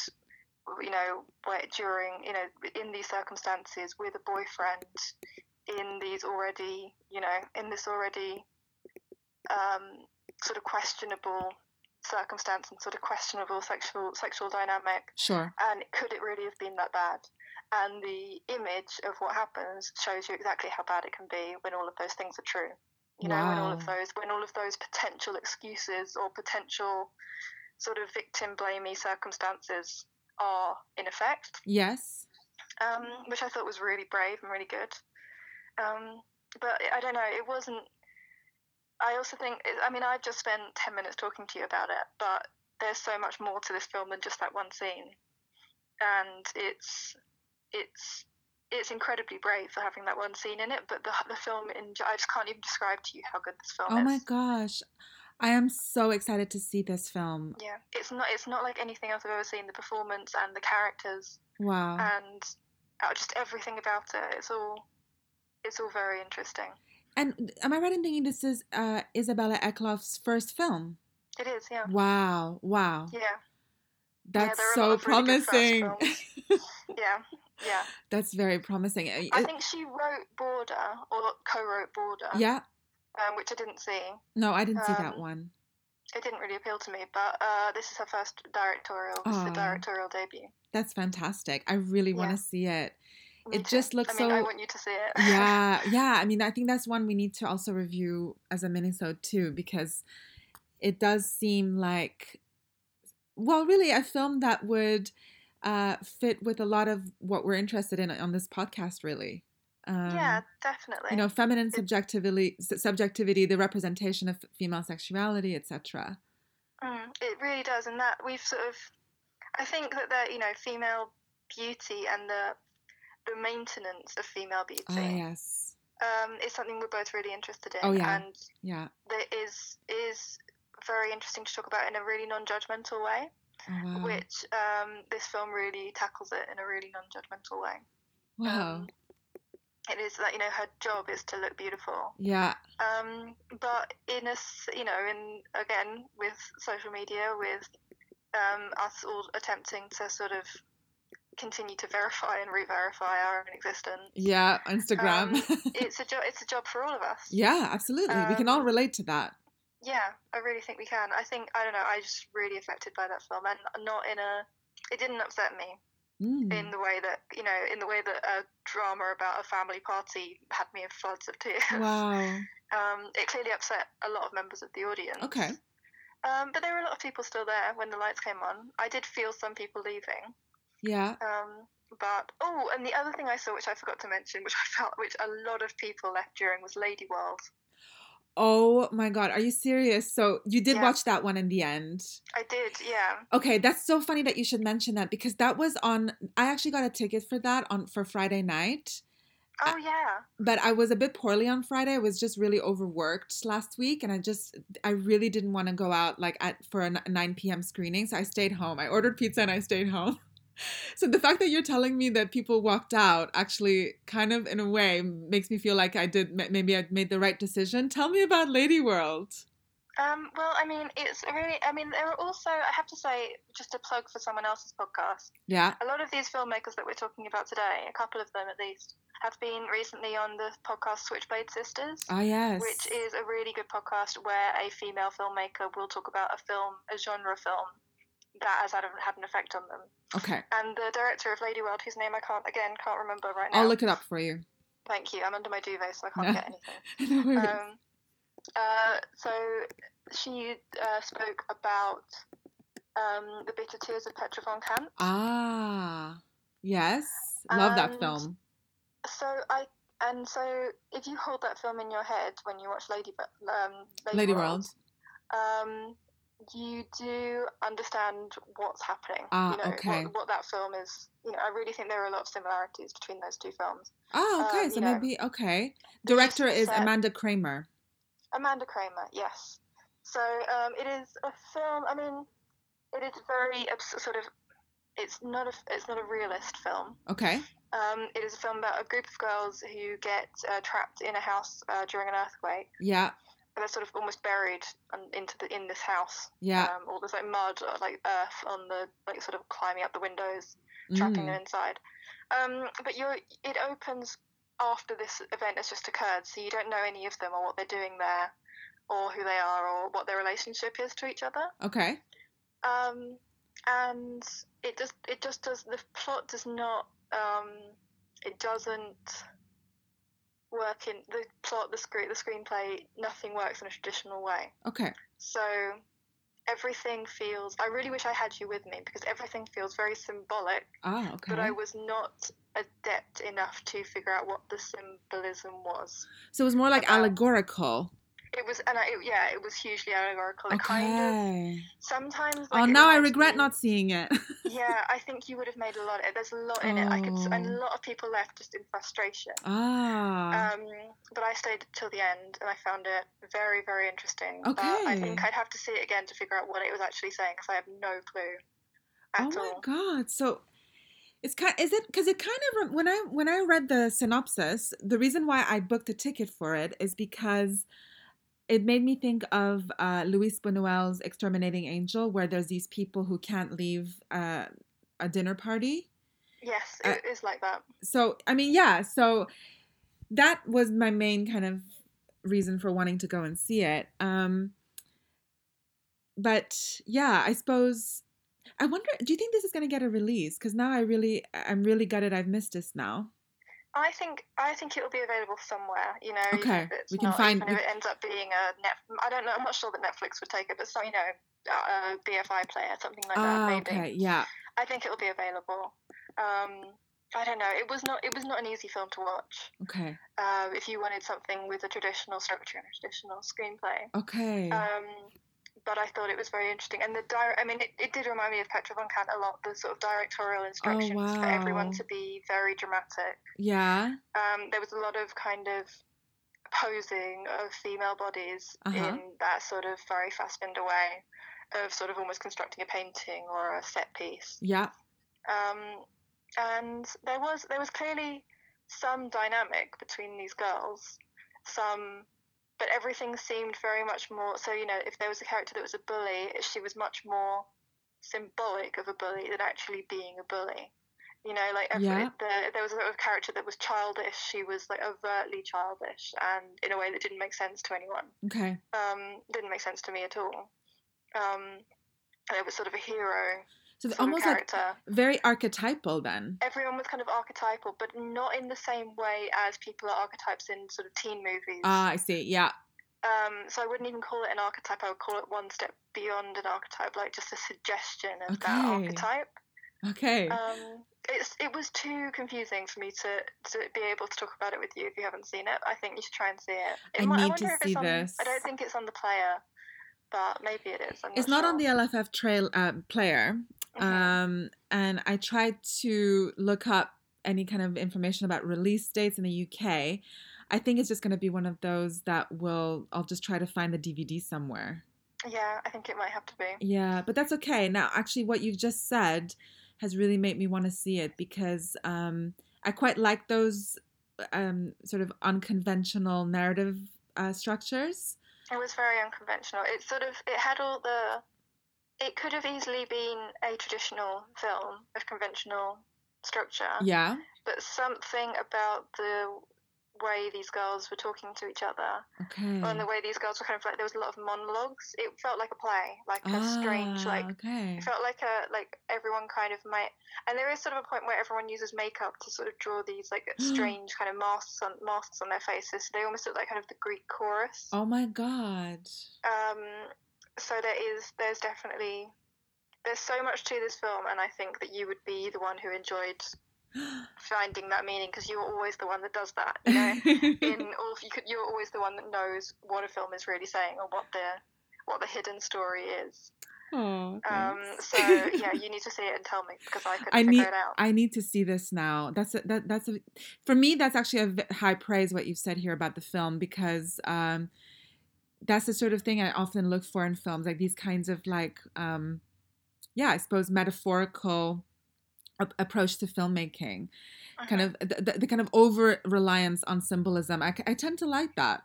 [SPEAKER 2] you know, where during, you know, in these circumstances with a boyfriend, in these already, you know, in this already um, sort of questionable circumstance and sort of questionable sexual sexual dynamic
[SPEAKER 1] Sure.
[SPEAKER 2] and could it really have been that bad? And the image of what happens shows you exactly how bad it can be when all of those things are true. You know, when all of those when all of those potential excuses or potential sort of victim blamey circumstances are in effect,
[SPEAKER 1] Yes.
[SPEAKER 2] um, which I thought was really brave and really good. Um, but I don't know, it wasn't. I also think, I mean, I've just spent 10 minutes talking to you about it, but there's so much more to this film than just that one scene. And it's, it's, it's incredibly brave for having that one scene in it, but the, the film, in, I just can't even describe to you how good this film
[SPEAKER 1] Oh
[SPEAKER 2] is.
[SPEAKER 1] Oh my gosh. I am so excited to see this film.
[SPEAKER 2] Yeah, it's not, it's not like anything else I've ever seen. The performance and the characters
[SPEAKER 1] Wow.
[SPEAKER 2] and uh, just everything about it. It's all, it's all very interesting.
[SPEAKER 1] And am I right in thinking this is uh, Isabella Eklöf's first film?
[SPEAKER 2] It is, yeah.
[SPEAKER 1] Wow. Wow.
[SPEAKER 2] Yeah,
[SPEAKER 1] That's
[SPEAKER 2] a
[SPEAKER 1] so
[SPEAKER 2] of really
[SPEAKER 1] promising.
[SPEAKER 2] yeah, yeah.
[SPEAKER 1] That's very promising.
[SPEAKER 2] I think she wrote Border or co-wrote Border,
[SPEAKER 1] yeah.
[SPEAKER 2] Um, which I didn't see.
[SPEAKER 1] No, I didn't see that
[SPEAKER 2] Um,
[SPEAKER 1] one.
[SPEAKER 2] It didn't really appeal to me, but uh, this is her first directorial. This is the directorial debut.
[SPEAKER 1] That's fantastic. I really want to see it.
[SPEAKER 2] Me
[SPEAKER 1] It
[SPEAKER 2] too.
[SPEAKER 1] just looks
[SPEAKER 2] I mean, I want you to see it.
[SPEAKER 1] yeah, yeah. I mean, I think that's one we need to also review as a minisode too, because it does seem like, well, really a film that would uh, fit with a lot of what we're interested in on this podcast. Really, um,
[SPEAKER 2] yeah, definitely.
[SPEAKER 1] you know, feminine subjectivity, subjectivity, the representation of female sexuality, etc.
[SPEAKER 2] Mm, it really does, and that we've sort of, I think that the you know female beauty and the the maintenance of female beauty
[SPEAKER 1] Ah, yes,
[SPEAKER 2] um, is something we're both really interested in.
[SPEAKER 1] Oh, yeah.
[SPEAKER 2] and
[SPEAKER 1] yeah.
[SPEAKER 2] that is is very interesting to talk about in a really non-judgmental way,
[SPEAKER 1] Oh, wow.
[SPEAKER 2] which um, this film really tackles it in a really non-judgmental way.
[SPEAKER 1] wow.
[SPEAKER 2] Um, it is that you know her job is to look beautiful,
[SPEAKER 1] yeah.
[SPEAKER 2] um, but in a you know in again with social media with um, us all attempting to sort of continue to verify and re-verify our own existence.
[SPEAKER 1] Yeah. Instagram.
[SPEAKER 2] Um, it's a job. It's a job for all of us.
[SPEAKER 1] yeah, absolutely. we can all
[SPEAKER 2] Um,
[SPEAKER 1] relate to that.
[SPEAKER 2] Yeah, I really think we can. I think I don't know. I was just really affected by that film, and not in a. It didn't upset me.
[SPEAKER 1] Mm.
[SPEAKER 2] in the way that you know, in the way that a drama about a family party had me in floods of tears.
[SPEAKER 1] Wow.
[SPEAKER 2] Um, it clearly upset a lot of members of the audience.
[SPEAKER 1] Okay.
[SPEAKER 2] Um, but there were a lot of people still there when the lights came on. I did feel some people leaving.
[SPEAKER 1] Yeah.
[SPEAKER 2] Um, but oh, and the other thing I saw, which I forgot to mention, which I felt, which a lot of people left during, was Lady World.
[SPEAKER 1] Oh my god, are you serious? So you did
[SPEAKER 2] Yeah.
[SPEAKER 1] watch that one in the end.
[SPEAKER 2] I did, yeah.
[SPEAKER 1] Okay, that's so funny that you should mention that because that was on I actually got a ticket for that on for Friday night.
[SPEAKER 2] Oh yeah.
[SPEAKER 1] But I was a bit poorly on Friday. I was just really overworked last week and I just I really didn't want to go out like at for a 9 p.m. screening, so I stayed home. I ordered pizza and I stayed home. So the fact that you're telling me that people walked out actually kind of in a way makes me feel like I did maybe I made the right decision. Tell me about Lady World.
[SPEAKER 2] Um, well, I mean, it's really. I mean, there are also. I have to say, just a plug for someone else's podcast.
[SPEAKER 1] Yeah.
[SPEAKER 2] A lot of these filmmakers that we're talking about today, a couple of them at least, have been recently on the podcast Switchblade Sisters.
[SPEAKER 1] Ah yes.
[SPEAKER 2] which is a really good podcast where a female filmmaker will talk about a film, a genre film, that has had, had an effect on them.
[SPEAKER 1] Okay.
[SPEAKER 2] And the director of Lady World, whose name I can't again can't remember right now.
[SPEAKER 1] I'll look it up for you.
[SPEAKER 2] Thank you. I'm under my duvet, so I can't get anything.
[SPEAKER 1] No.
[SPEAKER 2] Um, uh, so she uh, spoke about um, the bitter tears of Petra von Kant.
[SPEAKER 1] ah. Yes. Love that film.
[SPEAKER 2] So I and so if you hold that film in your head when you watch Lady um, Lady,
[SPEAKER 1] Lady
[SPEAKER 2] World,
[SPEAKER 1] World.
[SPEAKER 2] um, you do understand what's happening.
[SPEAKER 1] Ah,
[SPEAKER 2] you know,
[SPEAKER 1] okay.
[SPEAKER 2] what, what that film is. You know, I really think there are a lot of similarities between those two films.
[SPEAKER 1] Oh, okay.
[SPEAKER 2] um,
[SPEAKER 1] so
[SPEAKER 2] know,
[SPEAKER 1] maybe okay. Director is
[SPEAKER 2] set-
[SPEAKER 1] Amanda Kramer.
[SPEAKER 2] Amanda Kramer, yes. So um, it is a film. I mean, it is very sort of. It's not a. It's not a realist film.
[SPEAKER 1] Okay.
[SPEAKER 2] Um, it is a film about a group of girls who get uh, trapped in a house uh, during an earthquake.
[SPEAKER 1] Yeah.
[SPEAKER 2] They're sort of almost buried into the in this house.
[SPEAKER 1] Yeah.
[SPEAKER 2] Um, or there's like mud or like earth on the like sort of climbing up the windows, trapping
[SPEAKER 1] Mm.
[SPEAKER 2] them inside. Um, but you're it opens after this event has just occurred, so you don't know any of them or what they're doing there, or who they are, or what their relationship is to each other.
[SPEAKER 1] Okay.
[SPEAKER 2] Um, and it just it just does the plot does not um, it doesn't work in the plot the script, the screenplay nothing works in a traditional way
[SPEAKER 1] Okay.
[SPEAKER 2] so everything feels i really wish i had you with me because everything feels very symbolic
[SPEAKER 1] Ah, okay.
[SPEAKER 2] but i was not adept enough to figure out what the symbolism was
[SPEAKER 1] so it was more like
[SPEAKER 2] about-
[SPEAKER 1] allegorical.
[SPEAKER 2] It was and I, it, yeah it was hugely allegorical
[SPEAKER 1] Okay.
[SPEAKER 2] kind of sometimes
[SPEAKER 1] oh,
[SPEAKER 2] like, it
[SPEAKER 1] now I regret
[SPEAKER 2] me-
[SPEAKER 1] not seeing it.
[SPEAKER 2] yeah, I think you would have made a lot. of it There's a lot in it. I could, and
[SPEAKER 1] Oh.
[SPEAKER 2] a lot of people left just in frustration.
[SPEAKER 1] ah.
[SPEAKER 2] Um, but I stayed till the end, and I found it very, very interesting. But I think I'd have to see it again to figure out what it was actually saying, because I have no clue
[SPEAKER 1] oh
[SPEAKER 2] at
[SPEAKER 1] my god. So it's kind is it because it kind of when I when I read the synopsis, the reason why I booked a ticket for it is because it made me think of uh, Luis Buñuel's Exterminating Angel, where there's these people who can't leave uh, a dinner party.
[SPEAKER 2] Yes,
[SPEAKER 1] Uh,
[SPEAKER 2] it is like that.
[SPEAKER 1] So I mean, yeah. So that was my main kind of reason for wanting to go and see it. Um, but yeah, I suppose. I wonder. Do you think this is going to get a release? Because now I really, I'm really gutted. I've missed this now.
[SPEAKER 2] I think I think it will be available somewhere. You know,
[SPEAKER 1] Okay, we can
[SPEAKER 2] not,
[SPEAKER 1] find-
[SPEAKER 2] Even if
[SPEAKER 1] we-
[SPEAKER 2] it ends up being a net. I don't know. I'm not sure that Netflix would take it, but so you know, a BFI player, something like that,
[SPEAKER 1] Ah,
[SPEAKER 2] maybe.
[SPEAKER 1] okay, yeah.
[SPEAKER 2] I think it will be available. Um, I don't know. It was not. It was not an easy film to watch.
[SPEAKER 1] Okay,
[SPEAKER 2] Uh, if you wanted something with a traditional structure and a traditional screenplay.
[SPEAKER 1] okay.
[SPEAKER 2] Um, but I thought it was very interesting, and the direct. I mean, it, it did remind me of Petra von Kant a lot. The sort of directorial instructions for everyone to be very dramatic.
[SPEAKER 1] yeah.
[SPEAKER 2] Um, there was a lot of kind of posing of female bodies
[SPEAKER 1] Uh-huh.
[SPEAKER 2] in that sort of very Fassbinder way of sort of almost constructing a painting or a set piece.
[SPEAKER 1] Yeah.
[SPEAKER 2] Um, and there was there was clearly some dynamic between these girls, some, but everything seemed very much more. So you know, if there was a character that was a bully, she was much more symbolic of a bully than actually being a bully. You know, like every,
[SPEAKER 1] Yeah.
[SPEAKER 2] the, there was a sort of character that was childish. She was like overtly childish, and in a way that didn't make sense to anyone
[SPEAKER 1] Okay.
[SPEAKER 2] um, didn't make sense to me at all. Um, it was sort of a hero.
[SPEAKER 1] So it's almost
[SPEAKER 2] of
[SPEAKER 1] like very archetypal then.
[SPEAKER 2] Everyone was kind of archetypal, but not in the same way as people are archetypes in sort of teen movies.
[SPEAKER 1] Ah, I see. Yeah.
[SPEAKER 2] Um, so I wouldn't even call it an archetype. I would call it one step beyond an archetype, like just a suggestion of that archetype.
[SPEAKER 1] Okay.
[SPEAKER 2] Um, it's it was too confusing for me to to be able to talk about it with you if you haven't seen it. I think you should try and see it. It
[SPEAKER 1] I
[SPEAKER 2] might-
[SPEAKER 1] need
[SPEAKER 2] wonder
[SPEAKER 1] to
[SPEAKER 2] if
[SPEAKER 1] see
[SPEAKER 2] on-
[SPEAKER 1] this.
[SPEAKER 2] I don't think it's on the player, but maybe it is.
[SPEAKER 1] It's not on the. LFF trail uh, player. Um, and I tried to look up any kind of information about release dates in the UK. I think it's just going to be one of those that will, I'll just try to find the DVD somewhere.
[SPEAKER 2] yeah, I think it might have to be.
[SPEAKER 1] Yeah, but that's okay. Now, actually, what you've just said has really made me want to see it because um, I quite like those um, sort of unconventional narrative uh, structures.
[SPEAKER 2] It was very unconventional. It sort of it had all the. It could have easily been a traditional film of conventional structure,
[SPEAKER 1] Yeah.
[SPEAKER 2] but something about the way these girls were talking to each other
[SPEAKER 1] Okay.
[SPEAKER 2] and the way these girls were kind of like there was a lot of monologues. It felt like a play, like a strange,
[SPEAKER 1] Ah,
[SPEAKER 2] like
[SPEAKER 1] okay.
[SPEAKER 2] it felt like a like everyone kind of might. And there is sort of a point where everyone uses makeup to sort of draw these like strange kind of masks on masks on their faces. So They almost look like kind of the Greek chorus.
[SPEAKER 1] Oh my god.
[SPEAKER 2] Um, so there is there's definitely there's so much to this film, and I think that you would be the one who enjoyed finding that meaning because you were always the one that does that. You know, in all you could, you're always the one that knows what a film is really saying or what the what the hidden story is.
[SPEAKER 1] oh,
[SPEAKER 2] Um, so yeah, you need to see it and tell me because I couldn't
[SPEAKER 1] I
[SPEAKER 2] figure
[SPEAKER 1] need
[SPEAKER 2] it out.
[SPEAKER 1] I need to see this now. That's a, that that's a, for me. That's actually a high praise what you've said here about the film because um, that's the sort of thing I often look for in films, like these kinds of like um, yeah, I suppose metaphorical approach to filmmaking. Kind
[SPEAKER 2] Mhm.
[SPEAKER 1] of the, the, kind of over reliance on symbolism. I, I tend to like that.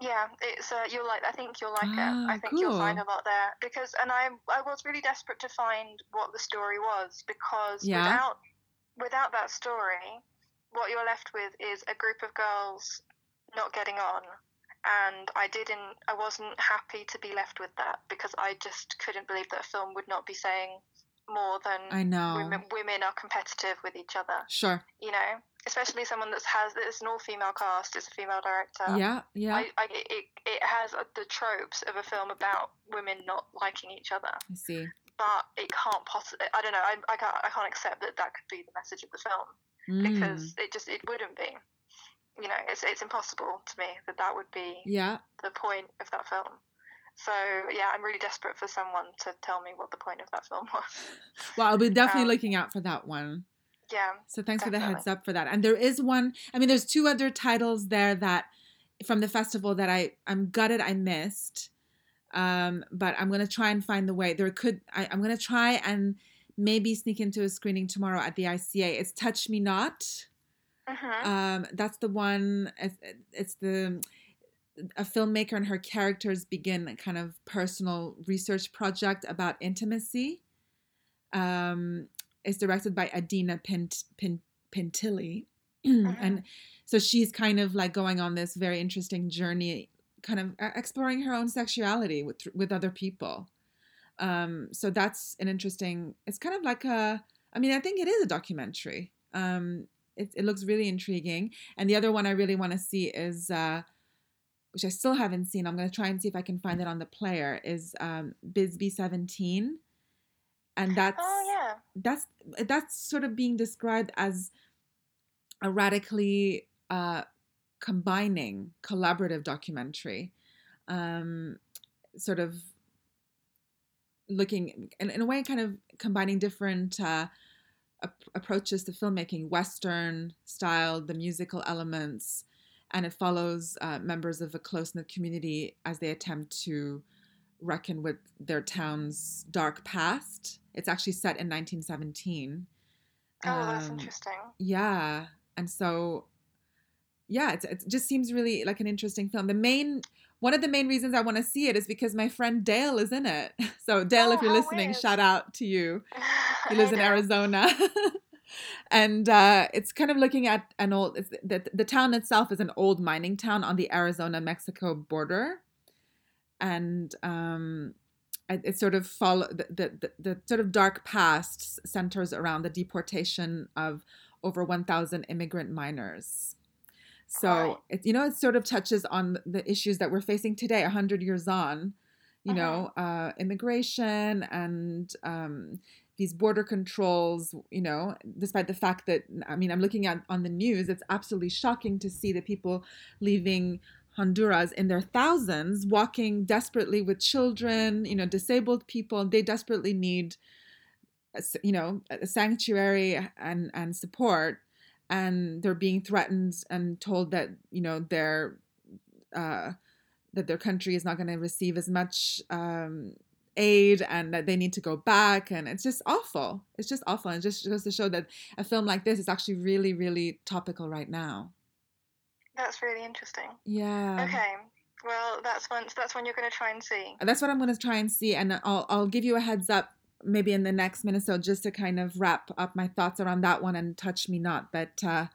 [SPEAKER 2] Yeah, it's uh, you'll like. I think you'll like
[SPEAKER 1] Ah,
[SPEAKER 2] it. I think you'll find a lot there because, and I I was really desperate to find what the story was because
[SPEAKER 1] Yeah.
[SPEAKER 2] without without that story, what you're left with is a group of girls not getting on, and I didn't. I wasn't happy to be left with that because I just couldn't believe that a film would not be saying more than
[SPEAKER 1] I know.
[SPEAKER 2] women women are competitive with each other.
[SPEAKER 1] Sure.
[SPEAKER 2] You know, especially someone that's has it's an all female cast. It's a female director.
[SPEAKER 1] yeah. Yeah.
[SPEAKER 2] I, I, it, it has the tropes of a film about women not liking each other,
[SPEAKER 1] I see.
[SPEAKER 2] but it can't possibly. I don't know. I, I can't. I can't accept that that could be the message of the film
[SPEAKER 1] Mm.
[SPEAKER 2] because it just it wouldn't be. You know, it's it's impossible to me that that would be
[SPEAKER 1] Yeah.
[SPEAKER 2] the point of that film. So yeah, I'm really desperate for someone to tell me what the point of that film was.
[SPEAKER 1] Well, I'll be definitely
[SPEAKER 2] Um,
[SPEAKER 1] looking out for that one.
[SPEAKER 2] Yeah,
[SPEAKER 1] So thanks for the heads up for that. And there is one. I mean, there's two other titles there that from the festival that I I'm gutted I missed. Um, but I'm gonna try and find the way. There could I, I'm gonna try and maybe sneak into a screening tomorrow at the ICA. It's Touch Me Not.
[SPEAKER 2] Hmm
[SPEAKER 1] Um, that's the one. It's, the a filmmaker and her characters begin a kind of personal research project about intimacy. Um, it's directed by Adina Pint, Pin, Pintilie, and so she's kind of like going on this very interesting journey, kind of exploring her own sexuality with with other people. Um, so that's an interesting. It's kind of like a. I mean, I think it is a documentary. Um, it, it looks really intriguing. And the other one I really want to see is, uh, which I still haven't seen. I'm going to try and see if I can find it on the player. Is um, Bisbee 17, and that's
[SPEAKER 2] Oh yeah.
[SPEAKER 1] that's that's sort of being described as a radically uh, combining collaborative documentary, um, sort of looking in, in a way, kind of combining different uh, ap- approaches to filmmaking, Western style, the musical elements, and it follows uh, members of a close knit community as they attempt to reckon with their town's dark past. It's actually set in 1917.
[SPEAKER 2] Oh, that's
[SPEAKER 1] Um,
[SPEAKER 2] interesting.
[SPEAKER 1] Yeah, and so yeah, it's, it just seems really like an interesting film. The main one of the main reasons I want to see it is because my friend Dale is in it. So Dale,
[SPEAKER 2] Oh,
[SPEAKER 1] if you're listening,
[SPEAKER 2] weird.
[SPEAKER 1] shout out to you. He lives in. Arizona. and uh, it's kind of looking at an old, it's, the, the town itself is an old mining town on the Arizona Mexico border. And um, it sort of follow the, the, the sort of dark past centers around the deportation of over 1,000 immigrant minors. So
[SPEAKER 2] Right.
[SPEAKER 1] it, you know, it sort of touches on the issues that we're facing today, hundred years on. You
[SPEAKER 2] Mhm.
[SPEAKER 1] know, uh, immigration and um, these border controls. You know, despite the fact that I mean, I'm looking at on the news, it's absolutely shocking to see the people leaving Honduras in their thousands, walking desperately with children. You know, disabled people. They desperately need, you know, a sanctuary and and support and they're being threatened and told that you know their uh, that their country is not going to receive as much um, aid and that they need to go back and it's just awful it's just awful and it just goes to show that a film like this is actually really really topical right now
[SPEAKER 2] That's really interesting.
[SPEAKER 1] yeah
[SPEAKER 2] Okay. Well, that's one. That's one you're going to try and see.
[SPEAKER 1] that's what i'm going to try and see and i'll i'll give you a heads up maybe in the next minute so just to kind of wrap up my thoughts around that one and touch me not but uh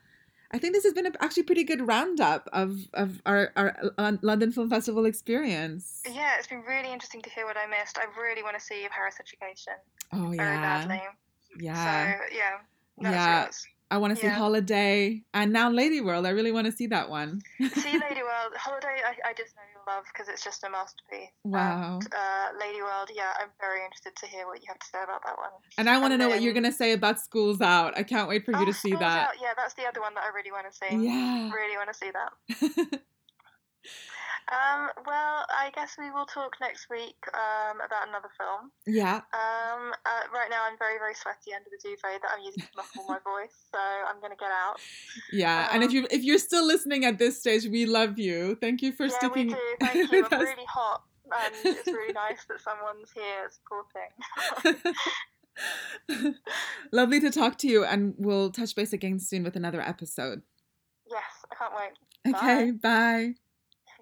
[SPEAKER 1] I think this has been a actually pretty good roundup of, of our, our London Film Festival experience.
[SPEAKER 2] Yeah, it's been really interesting to hear what I missed. I really want to see Paris Education
[SPEAKER 1] Oh
[SPEAKER 2] very
[SPEAKER 1] yeah,
[SPEAKER 2] badly.
[SPEAKER 1] yeah,
[SPEAKER 2] So yeah, that's
[SPEAKER 1] Yeah. I want to see
[SPEAKER 2] yeah.
[SPEAKER 1] Holiday and now Lady World. I really want to see that one.
[SPEAKER 2] See Lady World, Holiday, I, I just know you'll love because it's just a masterpiece.
[SPEAKER 1] Wow.
[SPEAKER 2] And, uh, Lady World, yeah, I'm very interested to hear what you have to say about that one.
[SPEAKER 1] And I want to know what you're gonna say about Schools Out. I can't wait for you
[SPEAKER 2] oh,
[SPEAKER 1] to see
[SPEAKER 2] Schools
[SPEAKER 1] that.
[SPEAKER 2] Out, yeah, that's the other one that I really want to see.
[SPEAKER 1] Yeah.
[SPEAKER 2] Really want to see that. Um, well, I guess we will talk next week um, about another film.
[SPEAKER 1] yeah.
[SPEAKER 2] Um, uh, right now, I'm very, very sweaty under the duvet that I'm using to muffle my voice, so I'm going to get out.
[SPEAKER 1] Yeah. And if
[SPEAKER 2] Um,
[SPEAKER 1] you if you're still listening at this stage, we love you. Thank you for
[SPEAKER 2] yeah,
[SPEAKER 1] sticking
[SPEAKER 2] we do. Thank you. I'm really hot, and it's really nice that someone's here supporting.
[SPEAKER 1] Lovely to talk to you, and we'll touch base again soon with another episode.
[SPEAKER 2] yes, I can't wait.
[SPEAKER 1] Okay, bye.